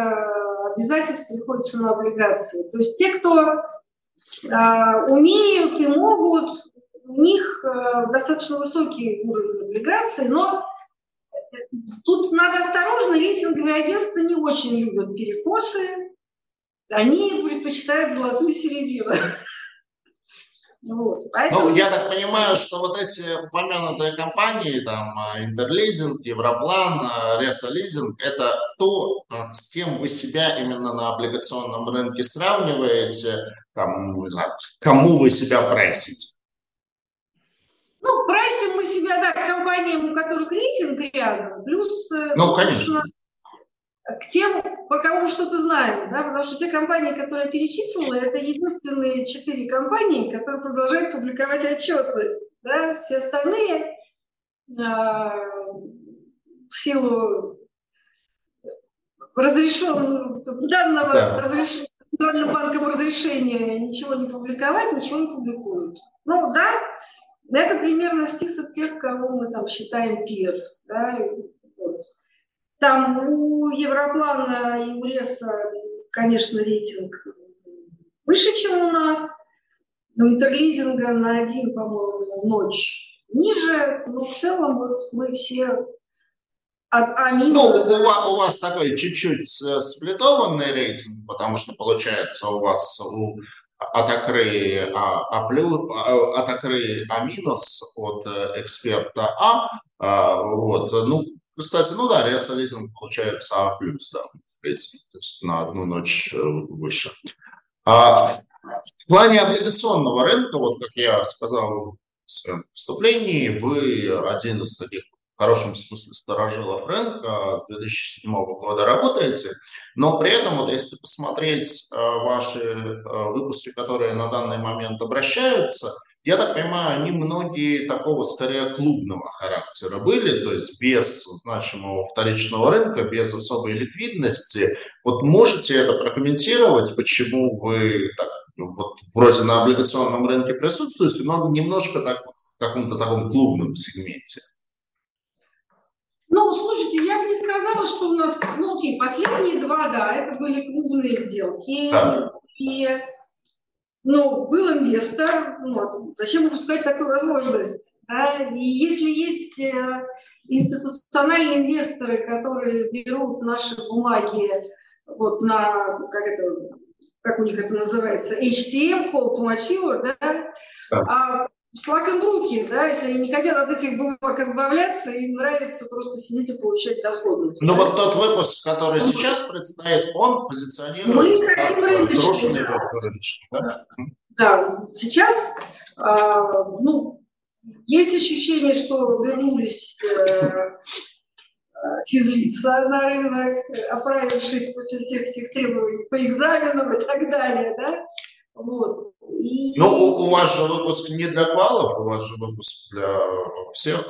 обязательств приходится на облигации. То есть те, кто а, умеют и могут, у них а, достаточно высокий уровень облигаций, но тут надо осторожно, рейтинговые агентства не очень любят перекосы, они предпочитают золотую середину. Вот. Поэтому... Ну, я так понимаю, что вот эти упомянутые компании, там, а, Интерлизинг, Европлан, а, Ресализинг, это то, а, с кем вы себя именно на облигационном рынке сравниваете, там, не знаю, кому вы себя прайсите? Ну, прайсим мы себя, да, с компаниями, у которых рейтинг рядом, плюс... Э, ну, конечно к тем, про кого мы что-то знаем, да, потому что те компании, которые перечислила, это единственные четыре компании, которые продолжают публиковать отчетность. Да, все остальные э, в силу разрешенного данного да. разреш... Центральным банком разрешения ничего не публиковать, ничего не публикуют. Ну да, это примерно список тех, кого мы там считаем пирс. Да. Там у Европлана и у Реса, конечно, рейтинг выше, чем у нас. Но интерлизинга на один, по-моему, ночь ниже. Но в целом вот мы все от А Ну, у вас, у вас такой чуть-чуть э, сплитованный рейтинг, потому что получается у вас у Атакры А, а, плюс, а, Атакры А минус от э, эксперта А, а вот, ну, кстати, ну да, Реса лизинг получается А+, да, в принципе, то есть на одну ночь э, выше. А в плане облигационного рынка, вот как я сказал в своем вступлении, вы один из таких в хорошем смысле сторожилов рынка, с 2007 года работаете, но при этом, вот если посмотреть э, ваши э, выпуски, которые на данный момент обращаются, я так понимаю, они многие такого скорее клубного характера были, то есть без значимого вторичного рынка, без особой ликвидности. Вот можете это прокомментировать, почему вы так, ну, вот вроде на облигационном рынке присутствуете, но немножко так, в каком-то таком клубном сегменте? Ну, слушайте, я бы не сказала, что у нас, ну, окей, последние два, да, это были крупные сделки. Да. И, ну, был инвестор, ну, зачем упускать такую возможность? Да? И если есть э, институциональные инвесторы, которые берут наши бумаги вот на, как это, как у них это называется, HTM, Hold to Mature, да, да. А флаг им руки, да, если они не хотят от этих бумаг избавляться, им нравится просто сидеть и получать доходность. Ну вот тот выпуск, который он... сейчас предстоит, он позиционируется как рыночный. Да? да, сейчас, а, ну, есть ощущение, что вернулись э, физлица на рынок, оправившись после всех этих требований по экзаменам и так далее, да? Вот. И... Ну, у, у вас же выпуск не для квалов, у вас же выпуск для всех.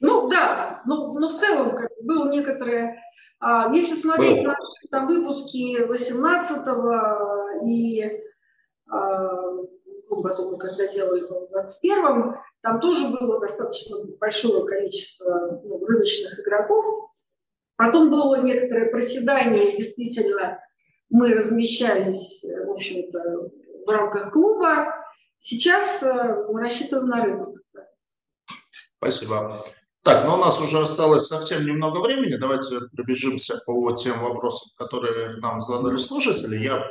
Ну, да, но, но в целом как, было некоторое... А, если смотреть было. на там, выпуски 18 и а, ну, потом, когда делали в 21-м, там тоже было достаточно большое количество ну, рыночных игроков. Потом было некоторое проседание, действительно, мы размещались, в общем-то, в рамках клуба. Сейчас э, мы рассчитываем на рынок. Спасибо. Так, но у нас уже осталось совсем немного времени. Давайте пробежимся по тем вопросам, которые нам задали слушатели. Я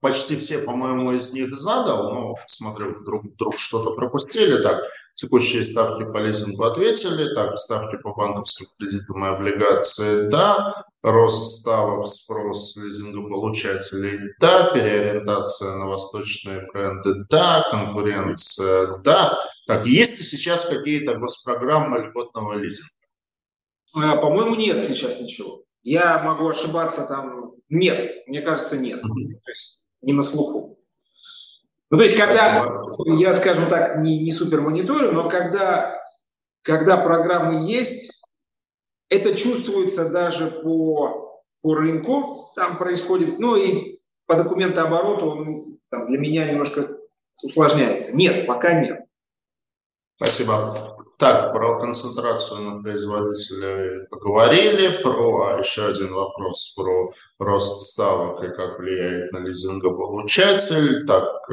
почти все, по-моему, из них задал, но смотрю, вдруг, вдруг что-то пропустили. Так, текущие ставки по лизингу ответили, так, ставки по банковским кредитам и облигации, да, рост ставок, спрос лизингополучателей, да, переориентация на восточные бренды, да, конкуренция, да. Так, есть ли сейчас какие-то госпрограммы льготного лизинга? А, по-моему, нет сейчас ничего. Я могу ошибаться там. Нет, мне кажется, нет. То есть не на слуху. Ну, то есть, когда, я, скажем так, не, не супер мониторю, но когда, когда программы есть, это чувствуется даже по, по рынку, там происходит, ну и по документообороту он там, для меня немножко усложняется. Нет, пока нет. Спасибо. Так, про концентрацию на производителя поговорили, про еще один вопрос, про рост ставок и как влияет на лизингополучатель. Так,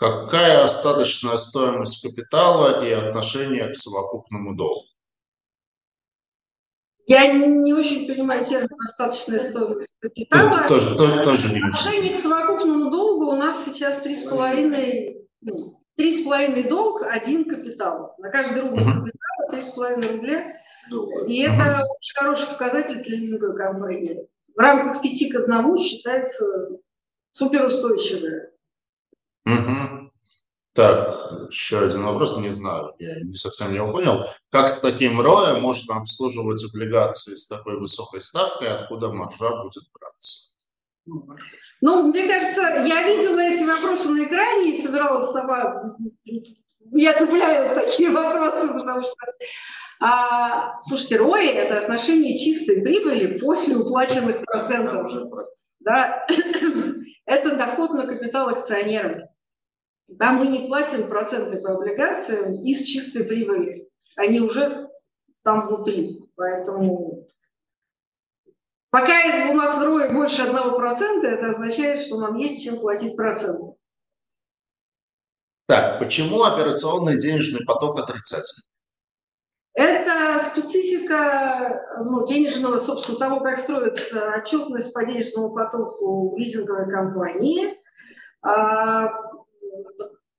какая остаточная стоимость капитала и отношение к совокупному долгу? Я не очень понимаю термин «остаточная стоимость капитала». Тоже, тоже, тоже не Отношение к совокупному долгу у нас сейчас 3,5 Три с половиной долг, один капитал. На каждый рубль капитала три с половиной рубля. И это очень хороший показатель для лизинговой компании. В рамках пяти к одному считается суперустойчивое. Угу. Так, еще один вопрос, не знаю, я не совсем его понял. Как с таким роем можно обслуживать облигации с такой высокой ставкой, откуда маржа будет браться? Ну, мне кажется, я видела эти вопросы на экране и собиралась сама. Я цепляю такие вопросы, потому что... А, слушайте, ROI – это отношение чистой прибыли после уплаченных процентов. Да? это доход на капитал акционеров. Да, мы не платим проценты по облигациям из чистой прибыли. Они уже там внутри. Поэтому Пока у нас в РОИ больше 1%, это означает, что нам есть чем платить проценты. Так, почему операционный денежный поток отрицательный? Это специфика ну, денежного, собственно, того, как строится отчетность по денежному потоку в лизинговой компании.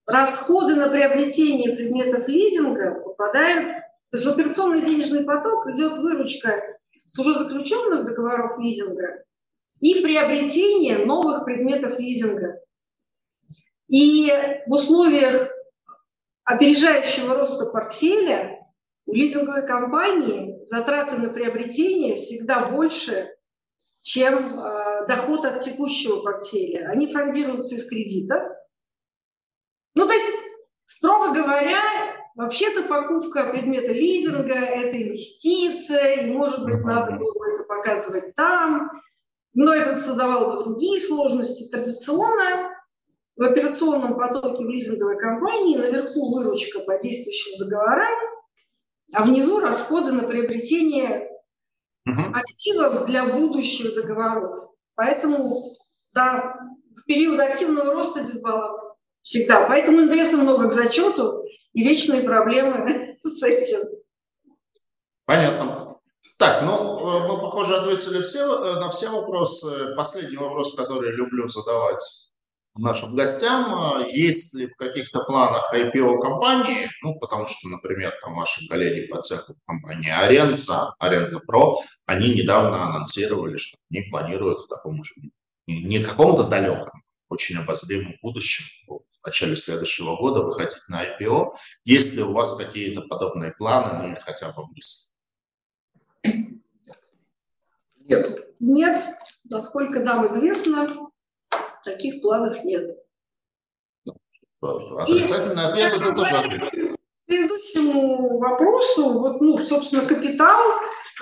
Расходы на приобретение предметов лизинга попадают... То есть в операционный денежный поток идет выручка с уже заключенных договоров лизинга и приобретение новых предметов лизинга. И в условиях опережающего роста портфеля у лизинговой компании затраты на приобретение всегда больше, чем э, доход от текущего портфеля. Они фондируются из кредита. Строго говоря, Вообще-то покупка предмета лизинга – это инвестиция, и, может быть, надо было бы это показывать там, но это создавало бы другие сложности. Традиционно в операционном потоке в лизинговой компании наверху выручка по действующим договорам, а внизу расходы на приобретение угу. активов для будущих договоров. Поэтому, да, в период активного роста дисбаланс всегда. Поэтому НДС много к зачету и вечные проблемы с этим. Понятно. Так, ну, э, мы, похоже, ответили все, э, на все вопросы. Последний вопрос, который люблю задавать нашим гостям. Э, есть ли в каких-то планах IPO компании, ну, потому что, например, там ваши коллеги по цеху компании Аренца, Аренца Про, они недавно анонсировали, что они планируют в таком уже, не каком-то далеком, очень обозримом будущем, в начале следующего года выходить на IPO. Есть ли у вас какие-то подобные планы, ну или хотя бы мысли? Нет. Нет, насколько нам известно, таких планов нет. Отрицательный ответ это тоже ответ. К предыдущему вопросу, вот, ну, собственно, капитал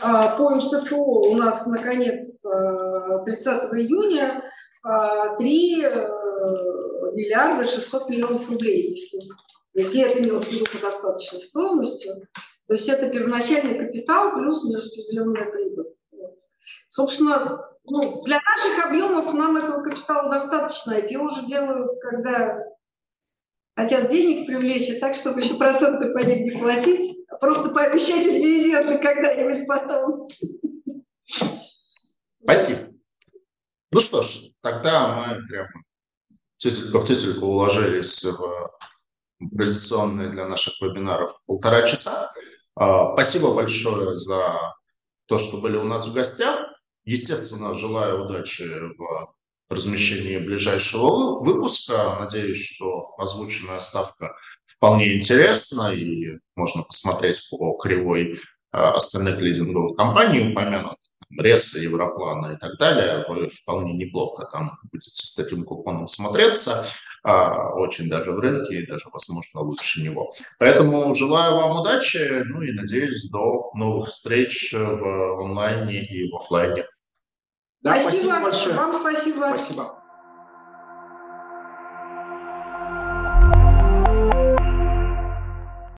а, по МСФО у нас, наконец, 30 а, июня 3 а, э, миллиарда 600 миллионов рублей, если, если это имелось в виду по достаточной стоимостью. То есть это первоначальный капитал плюс нераспределенная прибыль. Собственно, ну, для наших объемов нам этого капитала достаточно. IPO уже делают, когда хотят денег привлечь, так, чтобы еще проценты по ним не платить, а просто пообещать им дивиденды когда-нибудь потом. Спасибо. Ну что ж, тогда мы прямо тетелька в тетельку уложились в традиционные для наших вебинаров полтора часа. А, спасибо большое за то, что были у нас в гостях. Естественно, желаю удачи в размещении ближайшего выпуска. Надеюсь, что озвученная ставка вполне интересна и можно посмотреть по кривой а, остальных лизинговых компаний, упомянутых Реса, Европлана и так далее. Вы вполне неплохо там будете с таким купоном смотреться. А, очень даже в рынке и даже, возможно, лучше него. Поэтому желаю вам удачи, ну и надеюсь, до новых встреч в онлайне и в офлайне. Да, спасибо, спасибо большое. Вам спасибо. Спасибо.